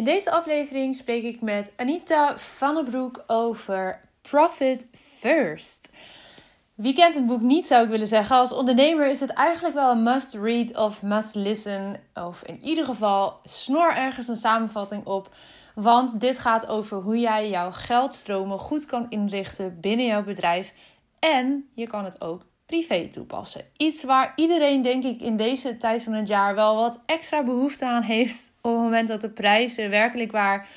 In deze aflevering spreek ik met Anita van den Broek over Profit First. Wie kent het boek niet, zou ik willen zeggen. Als ondernemer is het eigenlijk wel een must read of must listen. Of in ieder geval snor ergens een samenvatting op. Want dit gaat over hoe jij jouw geldstromen goed kan inrichten binnen jouw bedrijf. En je kan het ook privé toepassen. Iets waar iedereen, denk ik, in deze tijd van het jaar wel wat extra behoefte aan heeft. Op het moment dat de prijzen werkelijk waar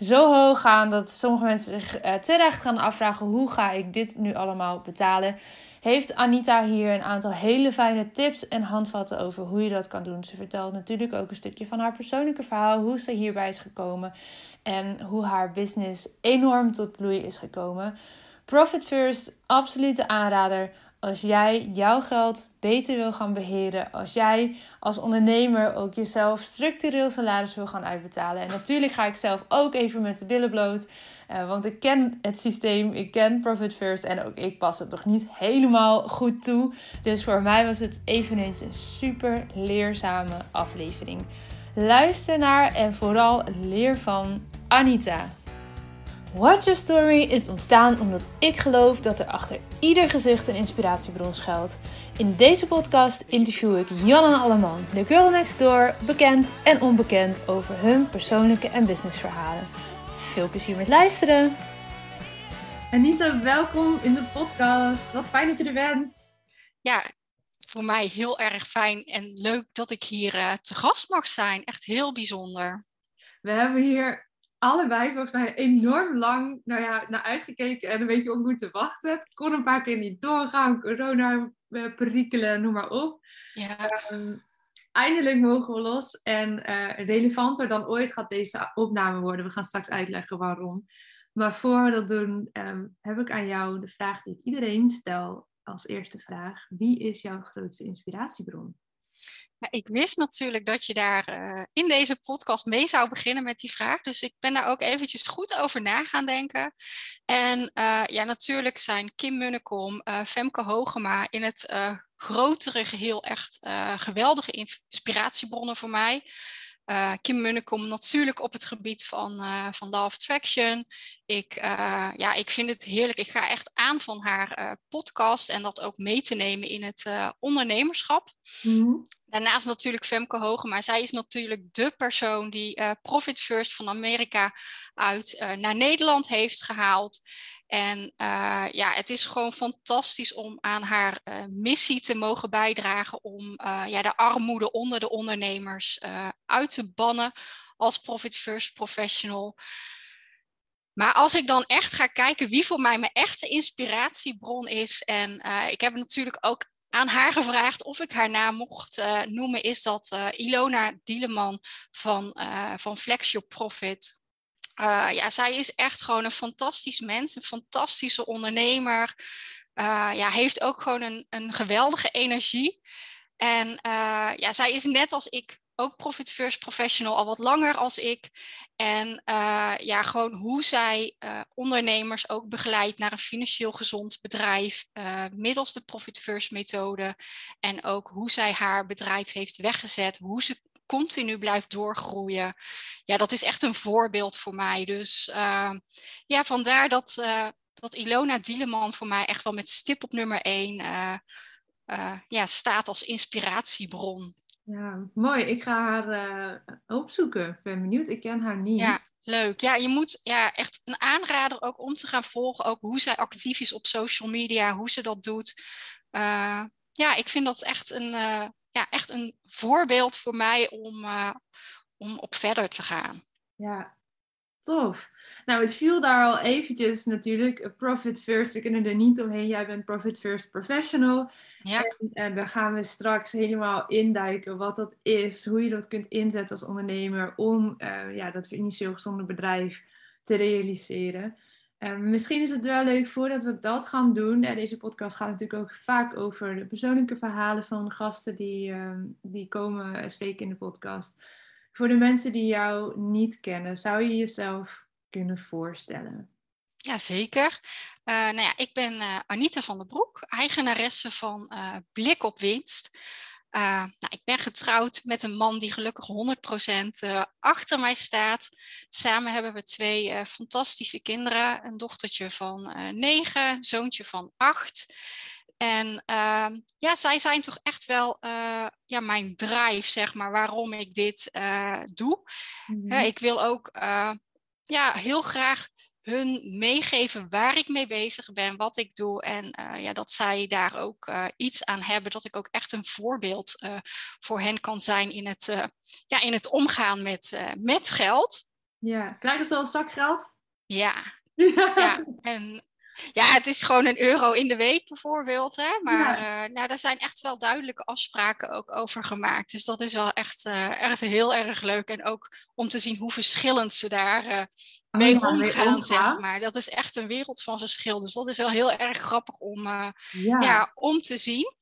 zo hoog gaan dat sommige mensen zich uh, terecht gaan afvragen: hoe ga ik dit nu allemaal betalen? Heeft Anita hier een aantal hele fijne tips en handvatten over hoe je dat kan doen. Ze vertelt natuurlijk ook een stukje van haar persoonlijke verhaal, hoe ze hierbij is gekomen en hoe haar business enorm tot bloei is gekomen. Profit First, absolute aanrader als jij jouw geld beter wil gaan beheren, als jij als ondernemer ook jezelf structureel salaris wil gaan uitbetalen. En natuurlijk ga ik zelf ook even met de billen bloot, uh, want ik ken het systeem, ik ken Profit First en ook ik pas het nog niet helemaal goed toe. Dus voor mij was het eveneens een super leerzame aflevering. Luister naar en vooral leer van Anita. Watch Your Story is ontstaan omdat ik geloof dat er achter ieder gezicht een inspiratiebron schuilt. In deze podcast interview ik Jan en Alleman, de girl next door, bekend en onbekend over hun persoonlijke en businessverhalen. Veel plezier met luisteren! Anita, welkom in de podcast. Wat fijn dat je er bent. Ja, voor mij heel erg fijn en leuk dat ik hier uh, te gast mag zijn. Echt heel bijzonder. We hebben hier allebei volgens mij enorm lang nou ja, naar uitgekeken en een beetje op moeten wachten. Het kon een paar keer niet doorgaan, corona eh, perikelen, noem maar op. Ja. Um, eindelijk mogen we los en uh, relevanter dan ooit gaat deze opname worden. We gaan straks uitleggen waarom. Maar voor we dat doen, um, heb ik aan jou de vraag die ik iedereen stel als eerste vraag. Wie is jouw grootste inspiratiebron? Ik wist natuurlijk dat je daar uh, in deze podcast mee zou beginnen met die vraag. Dus ik ben daar ook eventjes goed over na gaan denken. En uh, ja, natuurlijk zijn Kim Munnekom, uh, Femke Hogema in het grotere geheel echt geweldige inspiratiebronnen voor mij. Kim Munnekom natuurlijk op het gebied van, uh, van Law of Attraction. Ik, ja, ik vind het heerlijk. Ik ga echt aan van haar podcast en dat ook mee te nemen in het ondernemerschap. -hmm. Daarnaast natuurlijk Femke Hoge, maar zij is natuurlijk de persoon die Profit First van Amerika uit naar Nederland heeft gehaald. En uh, ja, het is gewoon fantastisch om aan haar uh, missie te mogen bijdragen om uh, ja, de armoede onder de ondernemers uit te bannen als Profit First Professional. Maar als ik dan echt ga kijken wie voor mij mijn echte inspiratiebron is, en ik heb natuurlijk ook aan haar gevraagd of ik haar naam mocht noemen, is dat Ilona Dieleman van, van Flex Your Profit. Ja, zij is echt gewoon een fantastisch mens, een fantastische ondernemer. Ja, heeft ook gewoon een, een geweldige energie. En ja, zij is net als ik ook Profit First Professional, al wat langer als ik. En ja, gewoon hoe zij ondernemers ook begeleidt naar een financieel gezond bedrijf middels de Profit First methode. En ook hoe zij haar bedrijf heeft weggezet, hoe ze continu blijft doorgroeien. Ja, dat is echt een voorbeeld voor mij. Dus ja, vandaar dat, dat Ilona Dieleman voor mij echt wel met stip op nummer één ja, staat als inspiratiebron. Ja, mooi. Ik ga haar opzoeken. Ik ben benieuwd. Ik ken haar niet. Ja, leuk. Ja, je moet ja, echt een aanrader ook om te gaan volgen. Ook hoe zij actief is op social media, hoe ze dat doet. ja, ik vind dat echt een, ja, echt een voorbeeld voor mij om, om op verder te gaan. Ja, tof. Nou, het viel daar al eventjes natuurlijk. Profit first, we kunnen er niet omheen. Jij bent profit first professional. Ja. En, en daar gaan we straks helemaal induiken wat dat is. Hoe je dat kunt inzetten als ondernemer om uh, ja, dat initieel gezonde bedrijf te realiseren. Um, misschien is het wel leuk voordat we dat gaan doen. Uh, deze podcast gaat natuurlijk ook vaak over de persoonlijke verhalen van gasten die, die komen spreken in de podcast. Voor de mensen die jou niet kennen, zou je jezelf kunnen voorstellen? Jazeker. Uh, nou ja, ik ben uh, Anita van der Broek, eigenaresse van Blik op Winst. nou, ik ben getrouwd met een man die gelukkig 100% achter mij staat. Samen hebben we twee fantastische kinderen. Een dochtertje van negen, een zoontje van acht. En uh, ja, zij zijn toch echt wel uh, ja, mijn drive, zeg maar, waarom ik dit uh, doe. Mm ik wil ook uh, ja, heel graag hun meegeven waar ik mee bezig ben, wat ik doe. En ja, dat zij daar ook iets aan hebben, dat ik ook echt een voorbeeld voor hen kan zijn in het, ja, in het omgaan met, met geld. Ja, krijgen ze al zakgeld? Ja. ja. ja. En ja, het is gewoon een euro in de week bijvoorbeeld. Hè? Maar ja. uh, nou, daar zijn echt wel duidelijke afspraken ook over gemaakt. Dus dat is wel echt, uh, echt heel erg leuk. En ook om te zien hoe verschillend ze daar uh, mee, oh, ja, omgaan, mee zeg maar. Dat is echt een wereld van verschil. Dus dat is wel heel erg grappig om, ja. ja. om te zien.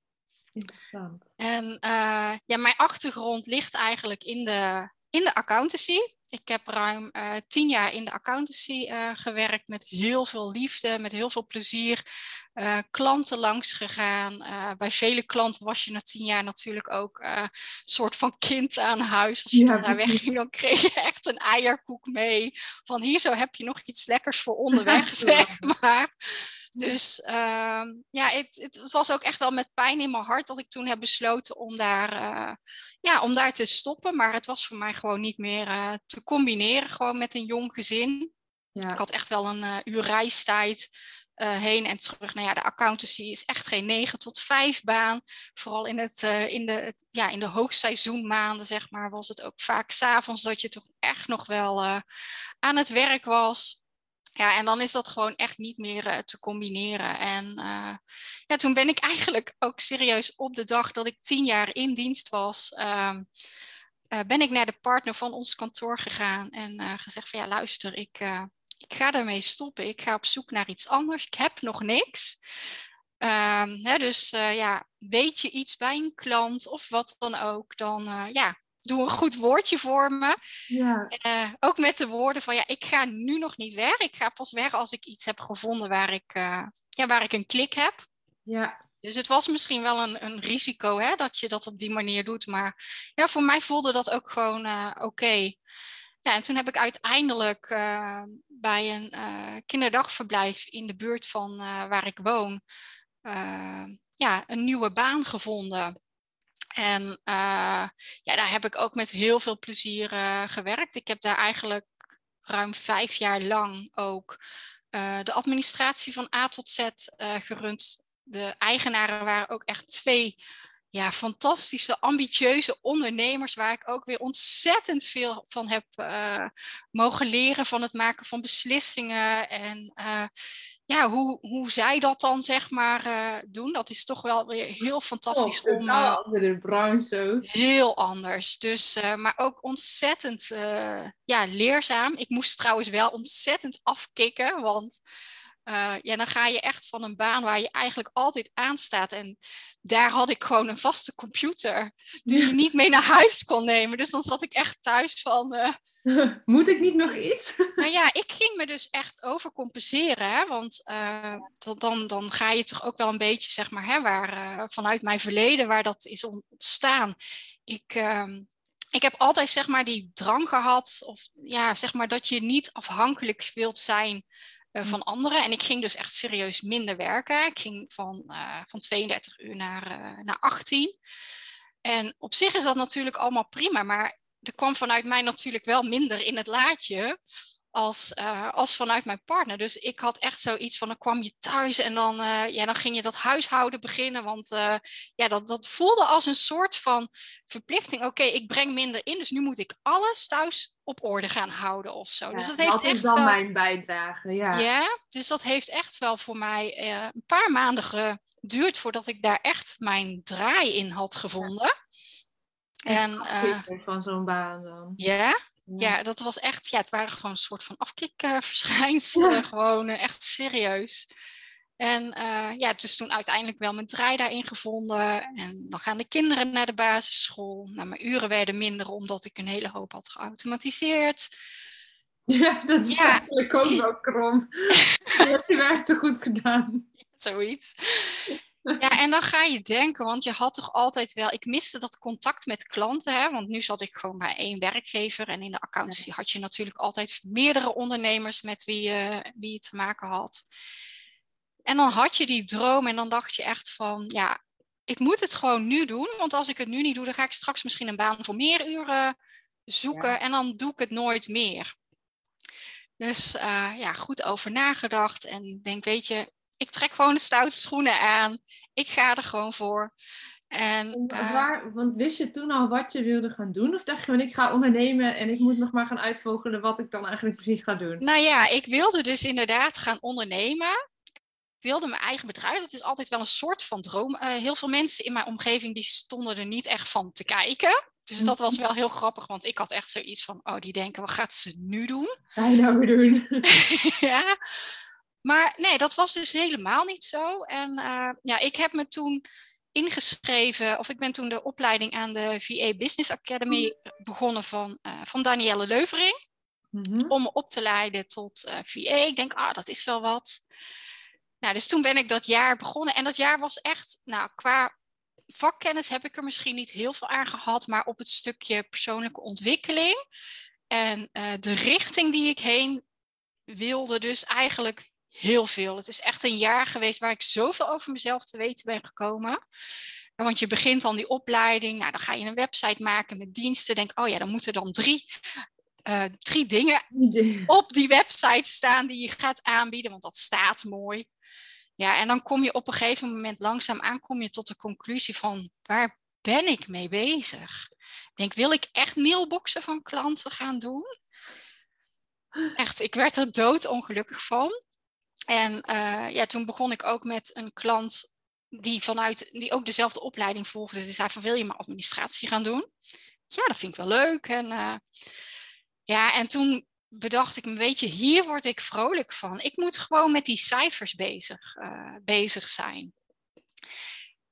Interessant. En ja, mijn achtergrond ligt eigenlijk in de, in de accountancy. Ik heb ruim uh, tien jaar in de accountancy uh, gewerkt met heel veel liefde, met heel veel plezier. Uh, klanten langs gegaan. bij vele klanten was je na tien jaar natuurlijk ook een soort van kind aan huis. Als je ja, dan daar wegging, dan kreeg je echt een eierkoek mee. Van hier zo heb je nog iets lekkers voor onderweg, zeg maar. Dus uh, ja, het, het, was ook echt wel met pijn in mijn hart dat ik toen heb besloten om daar, ja, om daar te stoppen. Maar het was voor mij gewoon niet meer uh, te combineren gewoon met een jong gezin. Ja. Ik had echt wel een uh, uur reistijd heen en terug. Nou ja, de accountancy is echt geen 9 tot 5 baan. Vooral in, het, in, de, het, ja, in de hoogseizoenmaanden, zeg maar, was het ook vaak s'avonds dat je toch echt nog wel aan het werk was. Ja, en dan is dat gewoon echt niet meer uh, te combineren. En uh, ja, toen ben ik eigenlijk ook serieus op de dag dat ik tien jaar in dienst was, uh, ben ik naar de partner van ons kantoor gegaan en gezegd van ja, luister, ik, ik ga daarmee stoppen. Ik ga op zoek naar iets anders. Ik heb nog niks. Ehm, hè, dus ja, weet je iets bij een klant of wat dan ook, dan ja, doe een goed woordje voor me. Ja. Uh, ook met de woorden van ja, ik ga nu nog niet weg. Ik ga pas weg als ik iets heb gevonden waar ik, uh, ja, waar ik een klik heb. Ja. Dus het was misschien wel een, een risico hè, dat je dat op die manier doet. Maar ja, voor mij voelde dat ook gewoon uh, oké. Ja, en toen heb ik uiteindelijk bij een kinderdagverblijf in de buurt van waar ik woon, ja, een nieuwe baan gevonden. En uh, ja, daar heb ik ook met heel veel plezier uh, gewerkt. Ik heb daar eigenlijk ruim vijf jaar lang ook uh, de administratie van A tot Z gerund. De eigenaren waren ook echt twee ja, fantastische, ambitieuze ondernemers, waar ik ook weer ontzettend veel van heb mogen leren van het maken van beslissingen. En ja, hoe, hoe zij dat dan zeg maar uh, doen, dat is toch wel weer heel fantastisch oh, om. Uh, andere branche. Heel anders. Dus, uh, maar ook ontzettend ja, leerzaam. Ik moest trouwens wel ontzettend afkicken, want uh, ja, dan ga je echt van een baan waar je eigenlijk altijd aan staat. En daar had ik gewoon een vaste computer die je niet mee naar huis kon nemen. Dus dan zat ik echt thuis van. Uh... Moet ik niet nog iets? nou ja, ik ging me dus echt overcompenseren. Hè? Want uh, dan, dan ga je toch ook wel een beetje, zeg maar, hè, waar, vanuit mijn verleden, waar dat is ontstaan. Ik. Ehm, ik heb altijd zeg maar die drang gehad, of ja, zeg maar dat je niet afhankelijk wilt zijn uh, van anderen. En ik ging dus echt serieus minder werken. Ik ging van, uh, van 32 uur naar, uh, naar 18. En op zich is dat natuurlijk allemaal prima, maar er kwam vanuit mij natuurlijk wel minder in het laadje als, uh, als vanuit mijn partner. Dus ik had echt zoiets van, dan kwam je thuis en dan, uh, ja, dan ging je dat huishouden beginnen. Want uh, ja, dat, dat voelde als een soort van verplichting. Oké, ik breng minder in, dus nu moet ik alles thuis op orde gaan houden of zo. Ja, dus dat heeft dat echt is dan wel... mijn bijdrage, ja. Ja, dus dat heeft echt wel voor mij een paar maanden geduurd voordat ik daar echt mijn draai in had gevonden. Ja. En, van zo'n baan dan. Ja, ja, dat was echt, ja, het waren gewoon een soort van afkikverschijnselen. Ja. Gewoon uh, echt serieus. En uh, ja, dus toen uiteindelijk wel mijn draai daarin gevonden. En dan gaan de kinderen naar de basisschool. Nou, mijn uren werden minder omdat ik een hele hoop had geautomatiseerd. Ja, dat is ja. eigenlijk ook wel krom. je hebt je werk te goed gedaan. Zoiets. Ja, en dan ga je denken, want je had toch altijd wel, ik miste dat contact met klanten, hè, want nu zat ik gewoon bij één werkgever en in de accountancy had je natuurlijk altijd meerdere ondernemers met wie je, wie je te maken had. En dan had je die droom en dan dacht je echt van, ja, ik moet het gewoon nu doen, want als ik het nu niet doe, dan ga ik straks misschien een baan voor meer uren zoeken en dan doe ik het nooit meer. Dus uh, ja, goed over nagedacht en denk, weet je, ik trek gewoon de stoute schoenen aan. Ik ga er gewoon voor. En, uh, Waar, want wist je toen al wat je wilde gaan doen? Of dacht je, van ik ga ondernemen en ik moet nog maar gaan uitvogelen wat ik dan eigenlijk precies ga doen? Nou ja, ik wilde dus inderdaad gaan ondernemen. Ik wilde mijn eigen bedrijf. Dat is altijd wel een soort van droom. Uh, heel veel mensen in mijn omgeving die stonden er niet echt van te kijken. Dus dat was mhm. wel heel grappig, want ik had echt zoiets van, oh, die denken, wat gaat ze nu doen? Ga je nou weer doen? ja, maar nee, dat was dus helemaal niet zo. En uh, ja, ik heb me toen ingeschreven, of ik ben toen de opleiding aan de VA Business Academy begonnen van, uh, van Danielle Leuvering. Mm-hmm. Om me op te leiden tot uh, VA. Ik denk, ah, dat is wel wat. Nou, dus toen ben ik dat jaar begonnen. En dat jaar was echt, nou, qua vakkennis heb ik er misschien niet heel veel aan gehad, maar op het stukje persoonlijke ontwikkeling en uh, de richting die ik heen wilde, dus eigenlijk heel veel. Het is echt een jaar geweest waar ik zoveel over mezelf te weten ben gekomen. Want je begint dan die opleiding, nou, dan ga je een website maken met diensten. Denk, oh ja, dan moeten dan drie, uh, drie dingen op die website staan die je gaat aanbieden, want dat staat mooi. Ja, en dan kom je op een gegeven moment langzaam aan, kom je tot de conclusie van waar ben ik mee bezig? Ik denk, wil ik echt mailboxen van klanten gaan doen? Echt, ik werd er doodongelukkig van. En uh, ja, toen begon ik ook met een klant die, vanuit, die ook dezelfde opleiding volgde. Dus van, wil je maar administratie gaan doen? Ja, dat vind ik wel leuk. En, uh, ja, en toen bedacht ik, weet je, hier word ik vrolijk van. Ik moet gewoon met die cijfers bezig, uh, bezig zijn.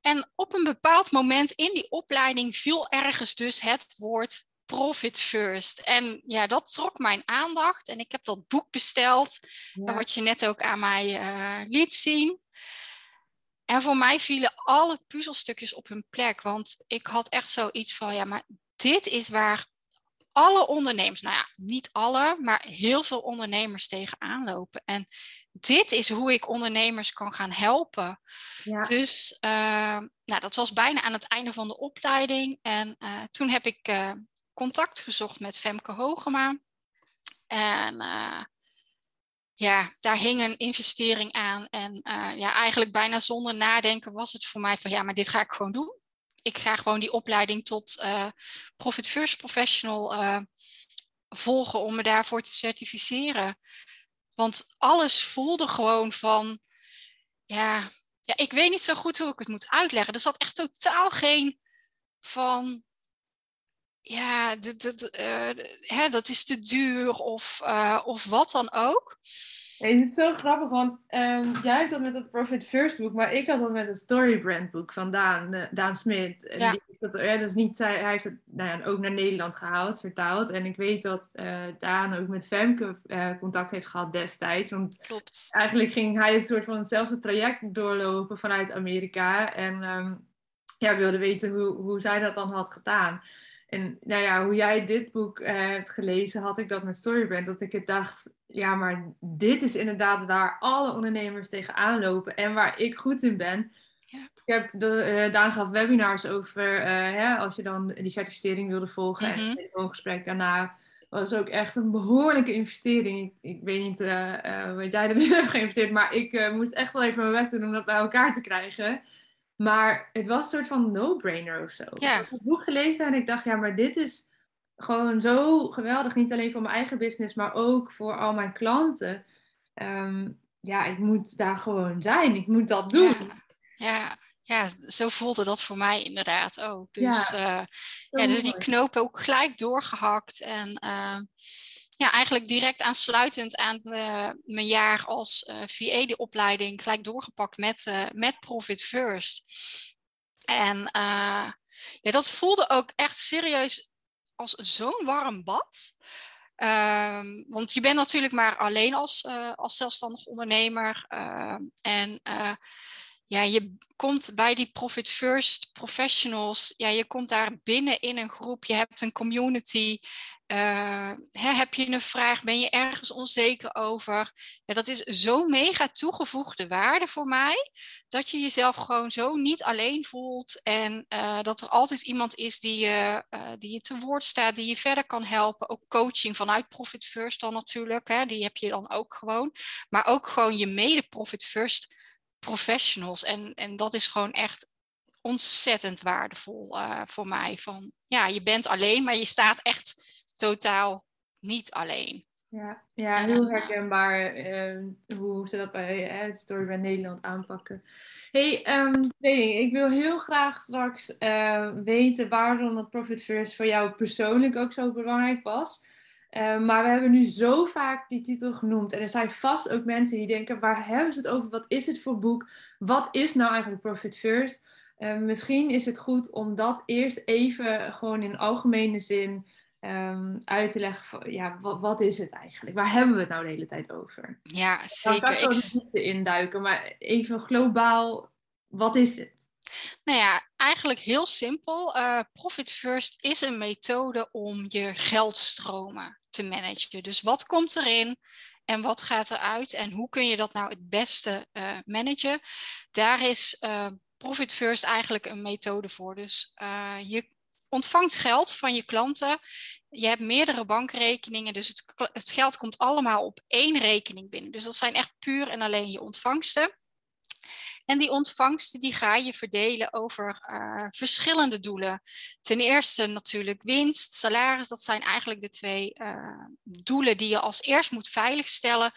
En op een bepaald moment in die opleiding viel ergens dus het woord Profit First. En ja, dat trok mijn aandacht. En ik heb dat boek besteld, wat je net ook aan mij uh, liet zien. En voor mij vielen alle puzzelstukjes op hun plek. Want ik had echt zoiets van, ja, maar dit is waar alle ondernemers, nou ja, niet alle, maar heel veel ondernemers tegenaan lopen. En dit is hoe ik ondernemers kan gaan helpen. Ja. Dus uh, nou, dat was bijna aan het einde van de opleiding. En uh, toen heb ik uh, contact gezocht met Femke Hogema. En uh, ja, daar hing een investering aan. En uh, ja, eigenlijk bijna zonder nadenken was het voor mij van ja, maar dit ga ik gewoon doen. Ik ga gewoon die opleiding tot uh, Profit First Professional volgen om me daarvoor te certificeren. Want alles voelde gewoon van, ja, ja, ik weet niet zo goed hoe ik het moet uitleggen. Er zat echt totaal geen van, ja, dat, dat, uh, hè, dat is te duur of, uh, of wat dan ook. het is zo grappig, want um, jij hebt dat met het Profit First boek, maar ik had dat met het Storybrand boek van Daan, uh, Daan Smit. Ja. Die, dat, ja, dat is niet, hij heeft het nou ja, ook naar Nederland gehaald, vertaald. En ik weet dat Daan ook met Femke contact heeft gehad destijds. Want Klopt. eigenlijk ging hij een soort van hetzelfde traject doorlopen vanuit Amerika. En um, ja, wilde weten hoe, hoe zij dat dan had gedaan. En nou ja, hoe jij dit boek uh, hebt gelezen, had ik dat met Storybrand. Dat ik het dacht, ja, maar dit is inderdaad waar alle ondernemers tegenaan lopen en waar ik goed in ben. Ja. Ik heb de, uh, Daan gaf webinars over, uh, hè, als je dan die certificering wilde volgen. En het telefoongesprek daarna was ook echt een behoorlijke investering. Ik, ik weet niet wat jij erin hebt geïnvesteerd, maar ik moest echt wel even mijn best doen om dat bij elkaar te krijgen. Maar het was een soort van no-brainer of zo. Ja. Ik heb het boek gelezen en ik dacht, ja, maar dit is gewoon zo geweldig. Niet alleen voor mijn eigen business, maar ook voor al mijn klanten. Um, ja, ik moet daar gewoon zijn. Ik moet dat doen. Ja, ja. ja zo voelde dat voor mij inderdaad ook. Dus, ja, uh, ja dus die knopen ook gelijk doorgehakt. En uh, ja, eigenlijk direct aansluitend aan de, mijn jaar als uh, eh, VA, de opleiding, gelijk doorgepakt met, uh, met Profit First. En ja, dat voelde ook echt serieus als zo'n warm bad. Um, want je bent natuurlijk maar alleen als, als zelfstandig ondernemer. Uh, en ja, je komt bij die Profit First professionals, ja, je komt daar binnen in een groep, je hebt een community. Uh, hè, heb je een vraag, ben je ergens onzeker over? Ja, dat is zo'n mega toegevoegde waarde voor mij, dat je jezelf gewoon zo niet alleen voelt en uh, dat er altijd iemand is die je, uh, die je te woord staat, die je verder kan helpen. Ook coaching vanuit Profit First dan natuurlijk, hè, die heb je dan ook gewoon. Maar ook gewoon je mede Profit First professionals. En, en dat is gewoon echt ontzettend waardevol voor mij. Van, ja, je bent alleen, maar je staat echt totaal niet alleen. Ja, ja heel herkenbaar uh, hoe ze dat bij uh, het Storybrand Nederland aanpakken. hey, um, ik wil heel graag straks uh, weten waarom dat Profit First voor jou persoonlijk ook zo belangrijk was. Uh, maar we hebben nu zo vaak die titel genoemd. En er zijn vast ook mensen die denken: waar hebben ze het over? Wat is het voor boek? Wat is nou eigenlijk Profit First? Misschien is het goed om dat eerst even gewoon in algemene zin um, uit te leggen. Van, ja, wat, wat, is het eigenlijk? Waar hebben we het nou de hele tijd over? Ja, zeker. Dan kan ik er induiken, maar even globaal, wat is het? Nou ja, eigenlijk heel simpel. Uh, Profit First is een methode om je geldstromen te managen. Dus wat komt erin en wat gaat eruit en hoe kun je dat nou het beste uh, managen? Daar is uh, Profit First eigenlijk een methode voor. Dus je ontvangt geld van je klanten. Je hebt meerdere bankrekeningen, dus het, geld komt allemaal op één rekening binnen. Dus dat zijn echt puur en alleen je ontvangsten. En die ontvangsten die ga je verdelen over uh, verschillende doelen. Ten eerste natuurlijk winst, salaris. Dat zijn eigenlijk de twee uh, doelen die je als eerst moet veiligstellen.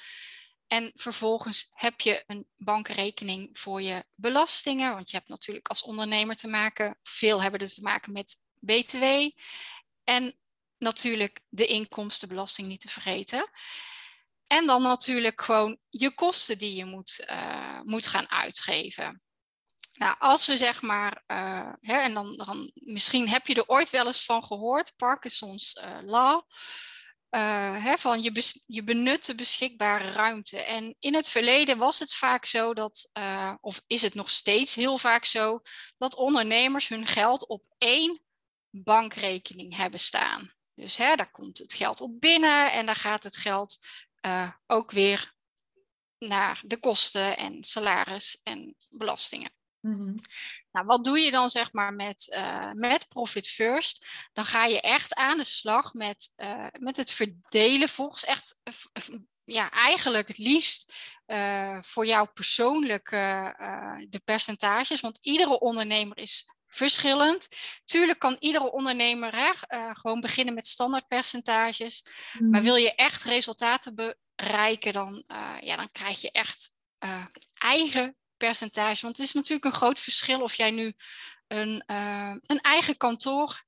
En vervolgens heb je een bankrekening voor je belastingen. Want je hebt natuurlijk als ondernemer te maken, veel hebben er te maken met BTW. En natuurlijk de inkomstenbelasting niet te vergeten. En dan natuurlijk gewoon je kosten die je moet, uh, moet gaan uitgeven. Nou, als we zeg maar, uh, hè, en dan, dan misschien heb je er ooit wel eens van gehoord, Parkinson's uh, Law, hè, van je, je benutte beschikbare ruimte. En in het verleden was het vaak zo dat, of is het nog steeds heel vaak zo, dat ondernemers hun geld op één bankrekening hebben staan. Dus hè, daar komt het geld op binnen en daar gaat het geld uh, ook weer naar de kosten en salaris en belastingen. Mm-hmm. Nou, wat doe je dan zeg maar met, uh, met Profit First? Dan ga je echt aan de slag met, uh, met het verdelen volgens echt, ja, eigenlijk het liefst voor jou persoonlijk de percentages. Want iedere ondernemer is verschillend. Tuurlijk kan iedere ondernemer hè, uh, gewoon beginnen met standaardpercentages. Mm. Maar wil je echt resultaten bereiken, dan, uh, ja, dan krijg je echt uh, eigen percentage. Want het is natuurlijk een groot verschil of jij nu een, een eigen kantoor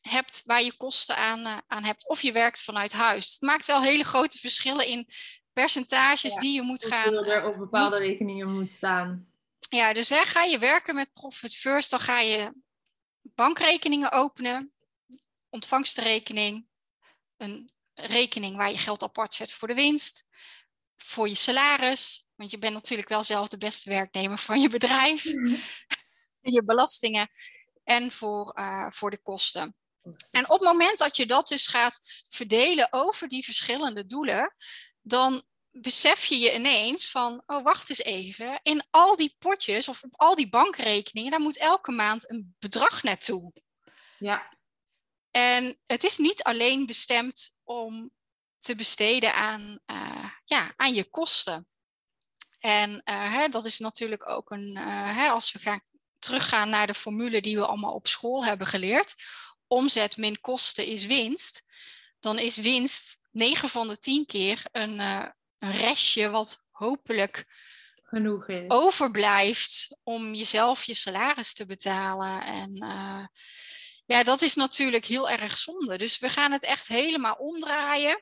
hebt waar je kosten aan, aan hebt, of je werkt vanuit huis. Het maakt wel hele grote verschillen in percentages die je moet gaan. er op bepaalde rekeningen moet staan. Ja, dus hè, ga je werken met Profit First, dan ga je bankrekeningen openen, ontvangstenrekening, een rekening waar je geld apart zet voor de winst, voor je salaris, want je bent natuurlijk wel zelf de beste werknemer van je bedrijf, je belastingen en voor, uh, voor de kosten. En op het moment dat je dat dus gaat verdelen over die verschillende doelen, dan besef je je ineens van, oh wacht eens even, in al die potjes of op al die bankrekeningen, daar moet elke maand een bedrag naartoe. Ja. En het is niet alleen bestemd om te besteden aan, uh, ja, aan je kosten. En uh, hè, dat is natuurlijk ook een, uh, hè, als we gaan teruggaan naar de formule die we allemaal op school hebben geleerd, omzet min kosten is winst, dan is winst 9 van de 10 keer een, een restje wat hopelijk genoeg is. overblijft om jezelf je salaris te betalen. En uh, ja, dat is natuurlijk heel erg zonde. Dus we gaan het echt helemaal omdraaien.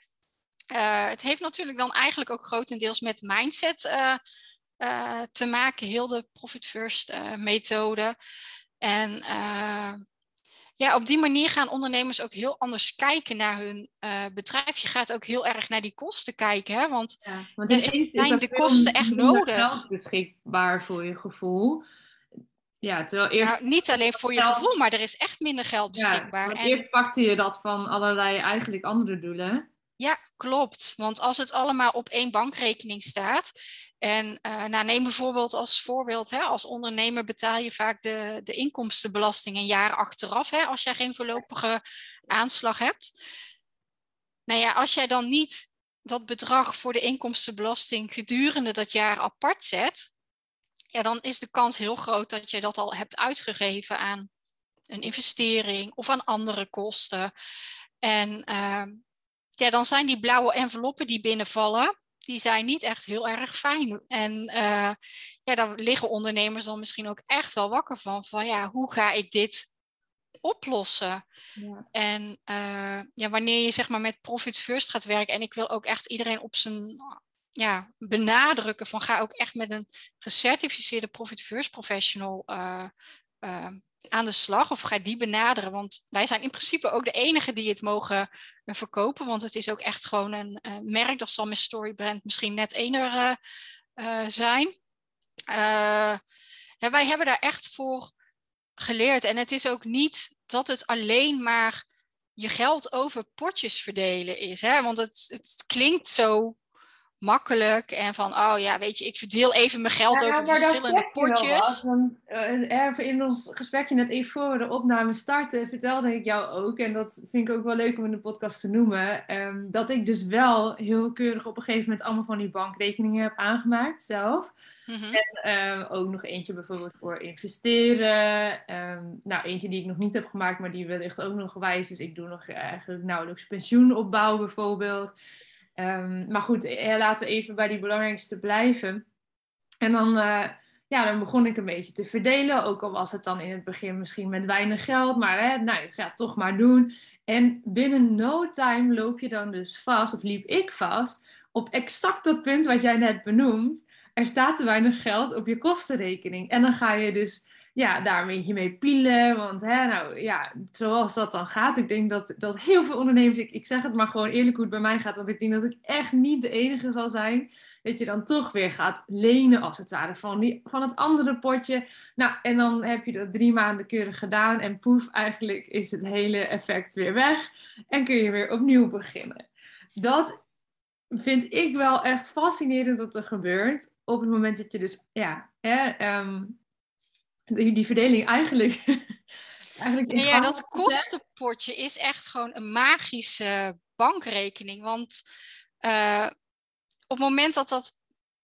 Uh, het heeft natuurlijk dan eigenlijk ook grotendeels met mindset uh, te maken, heel de Profit First methode. En ja, op die manier gaan ondernemers ook heel anders kijken naar hun uh, bedrijf. Je gaat ook heel erg naar die kosten kijken, hè? want, ja, want er zijn de kosten echt nodig. Geld beschikbaar voor je gevoel. Ja, terwijl eerst... Nou, niet alleen voor je gevoel, maar er is echt minder geld beschikbaar. Ja, en... Eerst pakte je dat van allerlei eigenlijk andere doelen. Ja, klopt. Want als het allemaal op één bankrekening staat. En uh, nou, neem bijvoorbeeld als voorbeeld, hè, als ondernemer betaal je vaak de, de inkomstenbelasting een jaar achteraf, hè, als jij geen voorlopige aanslag hebt. Nou ja, als jij dan niet dat bedrag voor de inkomstenbelasting gedurende dat jaar apart zet, ja, dan is de kans heel groot dat je dat al hebt uitgegeven aan een investering of aan andere kosten. En uh, ja, dan zijn die blauwe enveloppen die binnenvallen, die zijn niet echt heel erg fijn. En uh, ja, daar liggen ondernemers dan misschien ook echt wel wakker van. Van ja, hoe ga ik dit oplossen? Ja. En uh, ja, wanneer je zeg maar met Profit First gaat werken, en ik wil ook echt iedereen op zijn ja, benadrukken van ga ook echt met een gecertificeerde Profit First professional uh, aan de slag of ga die benaderen. Want wij zijn in principe ook de enige die het mogen eh, verkopen. Want het is ook echt gewoon een uh, merk. Dat zal met Storybrand misschien net ener uh, zijn. Wij hebben daar echt voor geleerd. En het is ook niet dat het alleen maar je geld over potjes verdelen is. Hè? Want het, het klinkt zo makkelijk en van, oh ja, weet je, ik verdeel even mijn geld over verschillende potjes. uh, in ons gesprekje net even voor de opname starten, vertelde ik jou ook, en dat vind ik ook wel leuk om in de podcast te noemen, um, dat ik dus wel heel keurig op een gegeven moment allemaal van die bankrekeningen heb aangemaakt zelf. Mhm. En um, ook nog eentje bijvoorbeeld voor investeren. Um, nou, eentje die ik nog niet heb gemaakt, maar die wellicht ook nog wijs is. Ik doe nog eigenlijk nauwelijks pensioenopbouw bijvoorbeeld. Um, maar goed, eh, laten we even bij die belangrijkste blijven. En dan, uh, ja, dan begon ik een beetje te verdelen. Ook al was het dan in het begin misschien met weinig geld. Maar hè, nou, ik ga het toch maar doen. En binnen no time loop je dan dus vast, of liep ik vast, op exact dat punt wat jij net benoemt. Er staat te weinig geld op je kostenrekening. En dan ga je dus ja, daar een beetje mee pielen. Want hè, nou ja, zoals dat dan gaat. Ik denk dat, dat heel veel ondernemers, ik, ik zeg het maar gewoon eerlijk hoe het bij mij gaat. Want ik denk dat ik echt niet de enige zal zijn. Dat je dan toch weer gaat lenen als het ware van, die, van het andere potje. Nou, en dan heb je dat drie maanden keurig gedaan. En poef, eigenlijk is het hele effect weer weg. En kun je weer opnieuw beginnen. Dat vind ik wel echt fascinerend wat er gebeurt. Op het moment dat je dus, ja, hè, um, die, die verdeling eigenlijk. eigenlijk ja, dat kostenpotje is echt gewoon een magische bankrekening. Want uh, op het moment dat dat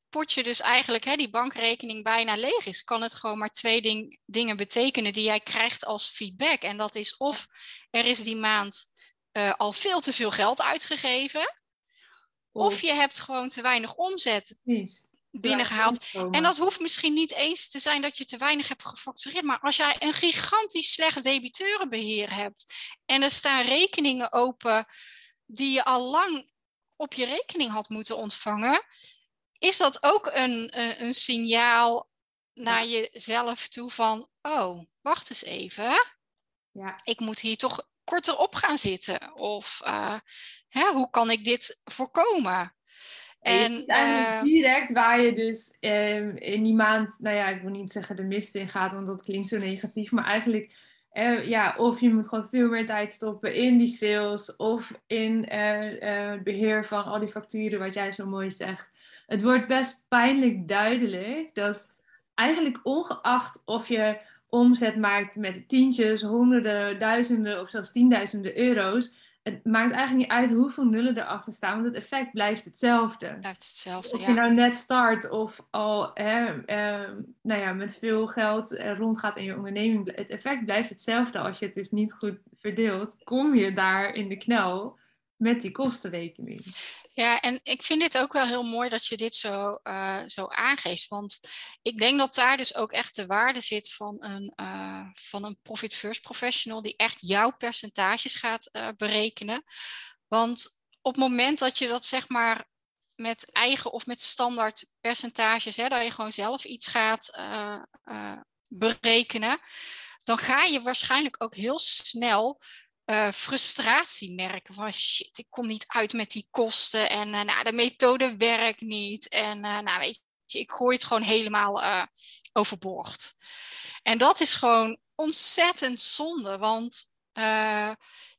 potje dus eigenlijk, hè, die bankrekening bijna leeg is, kan het gewoon maar twee ding, dingen betekenen die jij krijgt als feedback. En dat is of er is die maand uh, al veel te veel geld uitgegeven, of, of je hebt gewoon te weinig omzet. Precies binnengehaald. En dat hoeft misschien niet eens te zijn dat je te weinig hebt gefactureerd. Maar als jij een gigantisch slecht debiteurenbeheer hebt en er staan rekeningen open die je al lang op je rekening had moeten ontvangen, is dat ook een, een, een signaal naar jezelf toe van, oh, wacht eens even. Ja. Ik moet hier toch korter op gaan zitten. Of uh, hè, hoe kan ik dit voorkomen? En, uh, direct waar je dus uh, in die maand, nou ja, ik wil niet zeggen de mist in gaat, want dat klinkt zo negatief, maar eigenlijk, uh, ja, of je moet gewoon veel meer tijd stoppen in die sales of in eh, het beheer van al die facturen, wat jij zo mooi zegt. Het wordt best pijnlijk duidelijk dat eigenlijk ongeacht of je omzet maakt met tientjes, honderden, duizenden of zelfs tienduizenden euro's, het maakt eigenlijk niet uit hoeveel nullen erachter staan, want het effect blijft hetzelfde. Blijft hetzelfde, Of je nou net start of al hè, eh, nou ja, met veel geld rondgaat in je onderneming, het effect blijft hetzelfde. Als je het dus niet goed verdeelt, kom je daar in de knel met die kostenrekening. Ja, en ik vind dit ook wel heel mooi dat je dit zo, uh, zo aangeeft. Want ik denk dat daar dus ook echt de waarde zit van een, uh, van een Profit First professional die echt jouw percentages gaat uh, berekenen. Want op het moment dat je dat zeg maar met eigen of met standaard percentages, hè, dat je gewoon zelf iets gaat berekenen, dan ga je waarschijnlijk ook heel snel uh, frustratie merken. Van shit, ik kom niet uit met die kosten en uh, nou, de methode werkt niet. En uh, nou, weet je, ik gooi het gewoon helemaal overboord. En dat is gewoon ontzettend zonde, want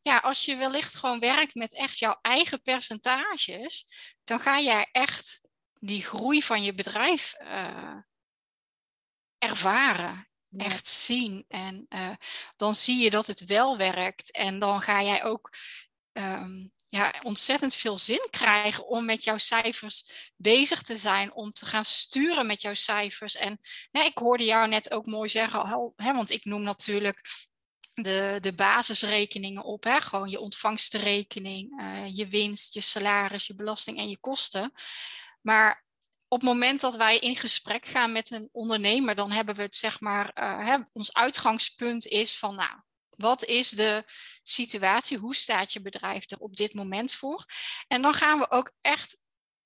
ja, als je wellicht gewoon werkt met echt jouw eigen percentages, dan ga jij echt die groei van je bedrijf ervaren echt zien. En uh, dan zie je dat het wel werkt. En dan ga jij ook um, ja, ontzettend veel zin krijgen om met jouw cijfers bezig te zijn, om te gaan sturen met jouw cijfers. En nee, ik hoorde jou net ook mooi zeggen, hè, want ik noem natuurlijk de, de basisrekeningen op. Hè? Gewoon je ontvangstenrekening, uh, je winst, je salaris, je belasting en je kosten. Maar op het moment dat wij in gesprek gaan met een ondernemer, dan hebben we het zeg maar, uh, hè, ons uitgangspunt is van, nou, wat is de situatie? Hoe staat je bedrijf er op dit moment voor? En dan gaan we ook echt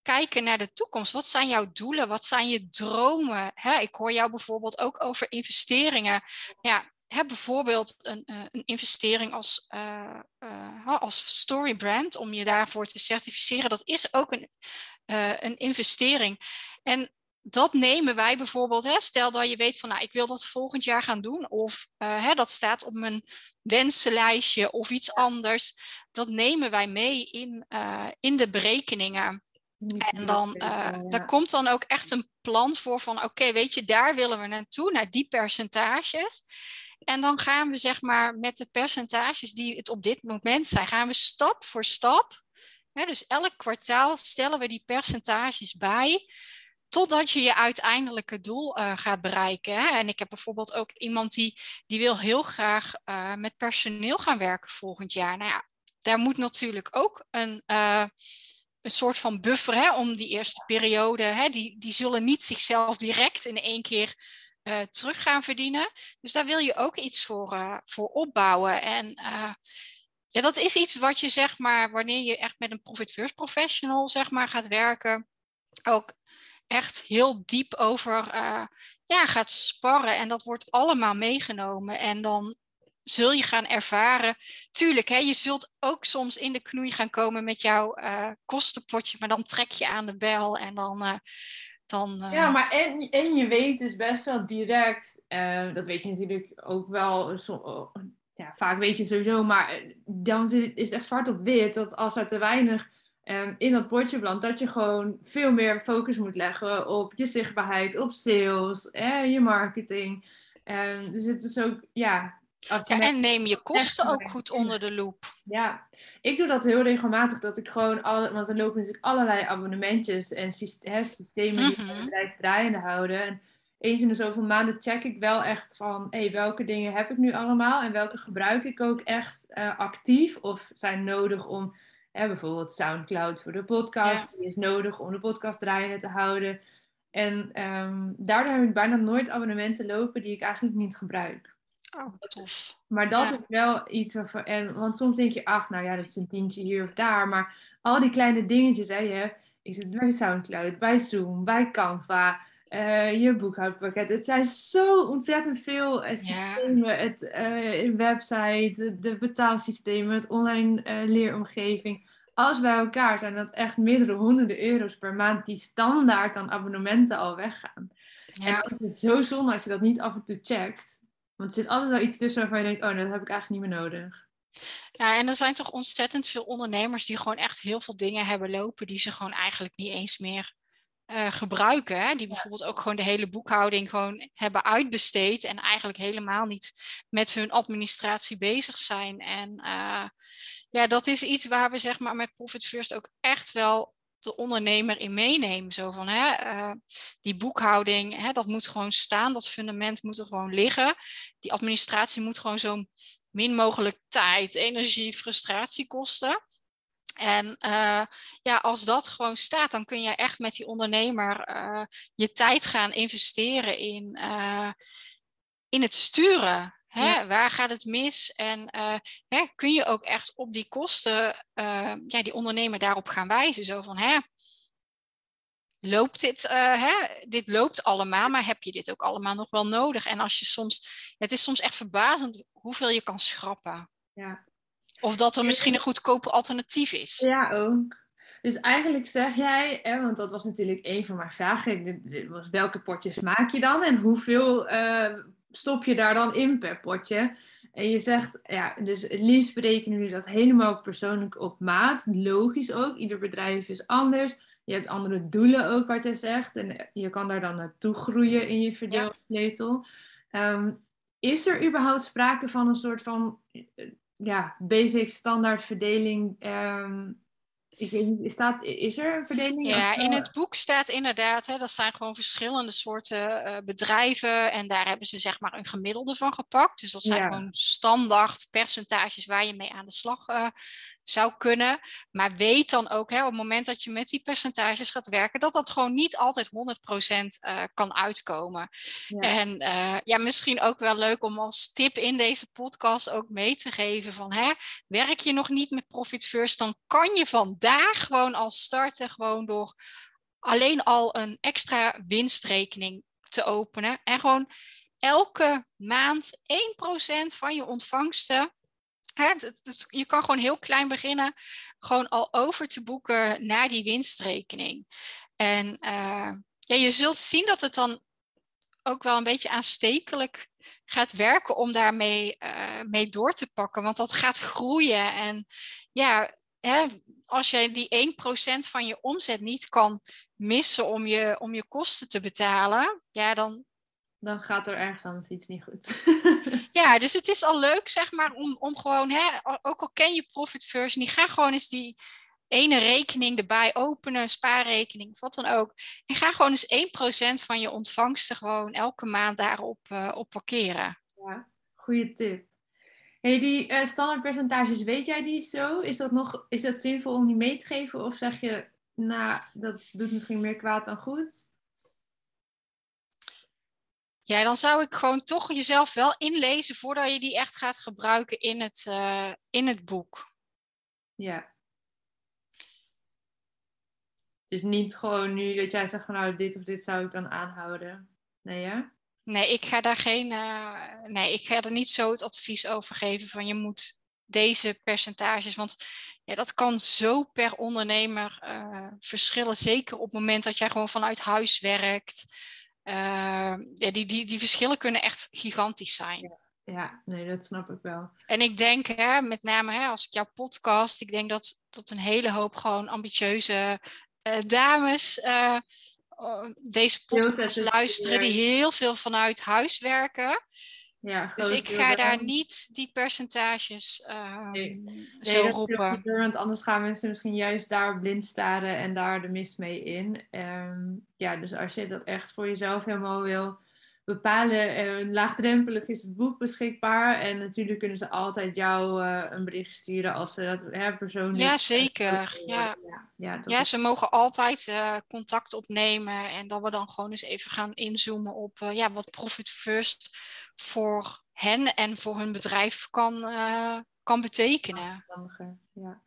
kijken naar de toekomst. Wat zijn jouw doelen? Wat zijn je dromen? Ik hoor jou bijvoorbeeld ook over investeringen. Ja, heb bijvoorbeeld een, uh, een investering als, uh, uh, als story brand om je daarvoor te certificeren. Dat is ook een, een investering. En dat nemen wij bijvoorbeeld, hè, stel dat je weet van nou, ik wil dat volgend jaar gaan doen, of hè, dat staat op mijn wensenlijstje of iets anders. Dat nemen wij mee in, in de berekeningen. En dan daar komt dan ook echt een plan voor van oké, weet je, daar willen we naartoe, naar die percentages. En dan gaan we zeg maar met de percentages die het op dit moment zijn, gaan we stap voor stap. Hè, dus elk kwartaal stellen we die percentages bij totdat je je uiteindelijke doel uh, gaat bereiken. Hè. En ik heb bijvoorbeeld ook iemand die, die wil heel graag uh, met personeel gaan werken volgend jaar. Nou ja, daar moet natuurlijk ook een, uh, een soort van buffer hè, om die eerste periode. Hè, die, die zullen niet zichzelf direct in één keer uh, terug gaan verdienen. Dus daar wil je ook iets voor, uh, voor opbouwen. En uh, ja, dat is iets wat je zeg maar, wanneer je echt met een profit first professional zeg maar gaat werken, ook echt heel diep over ja, gaat sparren. En dat wordt allemaal meegenomen. En dan zul je gaan ervaren. Tuurlijk, hè, je zult ook soms in de knoei gaan komen met jouw kostenpotje, maar dan trek je aan de bel en dan dan, Ja, eh, maar en, en je weet dus best wel direct, uh, dat weet je natuurlijk ook wel, oh, ja, vaak weet je sowieso, maar eh, dan is het echt zwart op wit dat als er te weinig um, in dat potje belandt, dat je gewoon veel meer focus moet leggen op je zichtbaarheid, op sales, eh, je marketing. Um, dus het is ook, ja, ja, en neem je kosten ook goed onder de loep. Ja, ik doe dat heel regelmatig. Dat ik gewoon, alle, want er lopen natuurlijk allerlei abonnementjes en systemen die het mhm. bedrijf draaiende houden. En eens in de zoveel maanden check ik wel echt van, hey, welke dingen heb ik nu allemaal en welke gebruik ik ook echt uh, actief of zijn nodig om, hè, bijvoorbeeld Soundcloud voor de podcast, die is nodig om de podcast draaiende te houden. En um, daardoor heb ik bijna nooit abonnementen lopen die ik eigenlijk niet gebruik. Oh, tof. Maar dat is wel iets waarvan. En, want soms denk je, ach, nou ja, dat is een tientje hier of daar. Maar al die kleine dingetjes, hè, je, is het bij Soundcloud, bij Zoom, bij Canva, uh, je boekhoudpakket. Het zijn zo ontzettend veel uh, systemen. Het uh, website, de betaalsystemen, het online leeromgeving. Alles bij elkaar zijn dat echt meerdere honderden euro's per maand die standaard aan abonnementen al weggaan. Ja. En het is zo zonde als je dat niet af en toe checkt. Want er zit altijd wel iets tussen waarvan je denkt, oh, dat heb ik eigenlijk niet meer nodig. Ja, en er zijn toch ontzettend veel ondernemers die gewoon echt heel veel dingen hebben lopen die ze gewoon eigenlijk niet eens meer uh, gebruiken. Hè? Die bijvoorbeeld ook gewoon de hele boekhouding gewoon hebben uitbesteed en eigenlijk helemaal niet met hun administratie bezig zijn. En uh, ja, dat is iets waar we zeg maar met Profit First ook echt wel de ondernemer in meenemen. Zo van, hè, uh, die boekhouding, hè, dat moet gewoon staan, dat fundament moet er gewoon liggen. Die administratie moet gewoon zo min mogelijk tijd, energie, frustratie kosten. En uh, ja, als dat gewoon staat, dan kun je echt met die ondernemer uh, je tijd gaan investeren in, in het sturen. Hè, Waar gaat het mis? En uh, hè, kun je ook echt op die kosten, uh, ja, die ondernemer daarop gaan wijzen. Zo van, hè, loopt dit, uh, hè, dit loopt allemaal, maar heb je dit ook allemaal nog wel nodig? En als je soms, het is soms echt verbazend hoeveel je kan schrappen. Ja. Of dat er misschien een goedkoper alternatief is. Ja, ook. Dus eigenlijk zeg jij, hè, want dat was natuurlijk een van mijn vragen, was welke potjes maak je dan en hoeveel uh, stop je daar dan in per potje? En je zegt, ja, dus het liefst berekenen we dat helemaal persoonlijk op maat. Logisch ook, ieder bedrijf is anders. Je hebt andere doelen ook, wat je zegt. En je kan daar dan naartoe groeien in je verdeelsleutel. Ehm, is er überhaupt sprake van een soort van ja, basic standaard verdeling ehm, niet, staat, is er een verdeling? Ja, in het boek staat inderdaad, hè, dat zijn gewoon verschillende soorten uh, bedrijven. En daar hebben ze zeg maar een gemiddelde van gepakt. Dus dat zijn gewoon standaard percentages waar je mee aan de slag uh, zou kunnen. Maar weet dan ook hè, op het moment dat je met die percentages gaat werken, dat dat gewoon niet altijd 100% uh, eh, kan uitkomen. Ja. En uh, ja, misschien ook wel leuk om als tip in deze podcast ook mee te geven van hè, werk je nog niet met Profit First, dan kan je vandaag gewoon al starten, gewoon door alleen al een extra winstrekening te openen en gewoon elke maand 1% van je ontvangsten je kan gewoon heel klein beginnen, gewoon al over te boeken naar die winstrekening. En uh, ja, je zult zien dat het dan ook wel een beetje aanstekelijk gaat werken om daarmee uh, mee door te pakken. Want dat gaat groeien. En ja, hè, als jij die 1% van je omzet niet kan missen om je, om je kosten te betalen, ja, dan, dan gaat er ergens iets niet goed. ja, dus het is al leuk, zeg maar, om, om gewoon, hè, ook al ken je Profit First, die ga gewoon eens die ene rekening erbij openen, spaarrekening, wat dan ook. En ga gewoon eens 1% van je ontvangsten gewoon elke maand daarop uh, op parkeren. Ja, goede tip. Hey, die uh, standaardpercentages, weet jij die zo? Is dat nog is dat zinvol om die mee te geven? Of zeg je, nou, dat doet misschien meer kwaad dan goed? Ja, dan zou ik gewoon toch jezelf wel inlezen voordat je die echt gaat gebruiken in het, uh, in het boek. Ja. Dus niet gewoon nu dat jij zegt van nou dit of dit zou ik dan aanhouden. Nee ja? Nee, ik ga daar geen. Uh, nee, ik ga er niet zo het advies over geven van je moet deze percentages. Want ja, dat kan zo per ondernemer uh, verschillen. Zeker op het moment dat jij gewoon vanuit huis werkt. Uh, ja, die, die, die verschillen kunnen echt gigantisch zijn. Ja. Ja, nee, dat snap ik wel. En ik denk, hè, met name hè, als ik jouw podcast, ik denk dat, dat een hele hoop gewoon ambitieuze uh, dames uh, deze podcast luisteren, die heel veel vanuit huis werken. Ja, dus ik ga daar niet die percentages uh, nee. zo nee, roepen. want anders gaan mensen misschien juist daar blind staren en daar de mist mee in. Um, ja, dus als je dat echt voor jezelf helemaal wil bepalen, uh, laagdrempelig is het boek beschikbaar. En natuurlijk kunnen ze altijd jou uh, een bericht sturen als ze dat hè, persoonlijk... Ja, zeker. Ja, ja, ja, ja ze mogen altijd uh, contact opnemen en dat we dan gewoon eens even gaan inzoomen op ja, wat Profit First voor hen en voor hun bedrijf kan, uh, kan betekenen. Ja.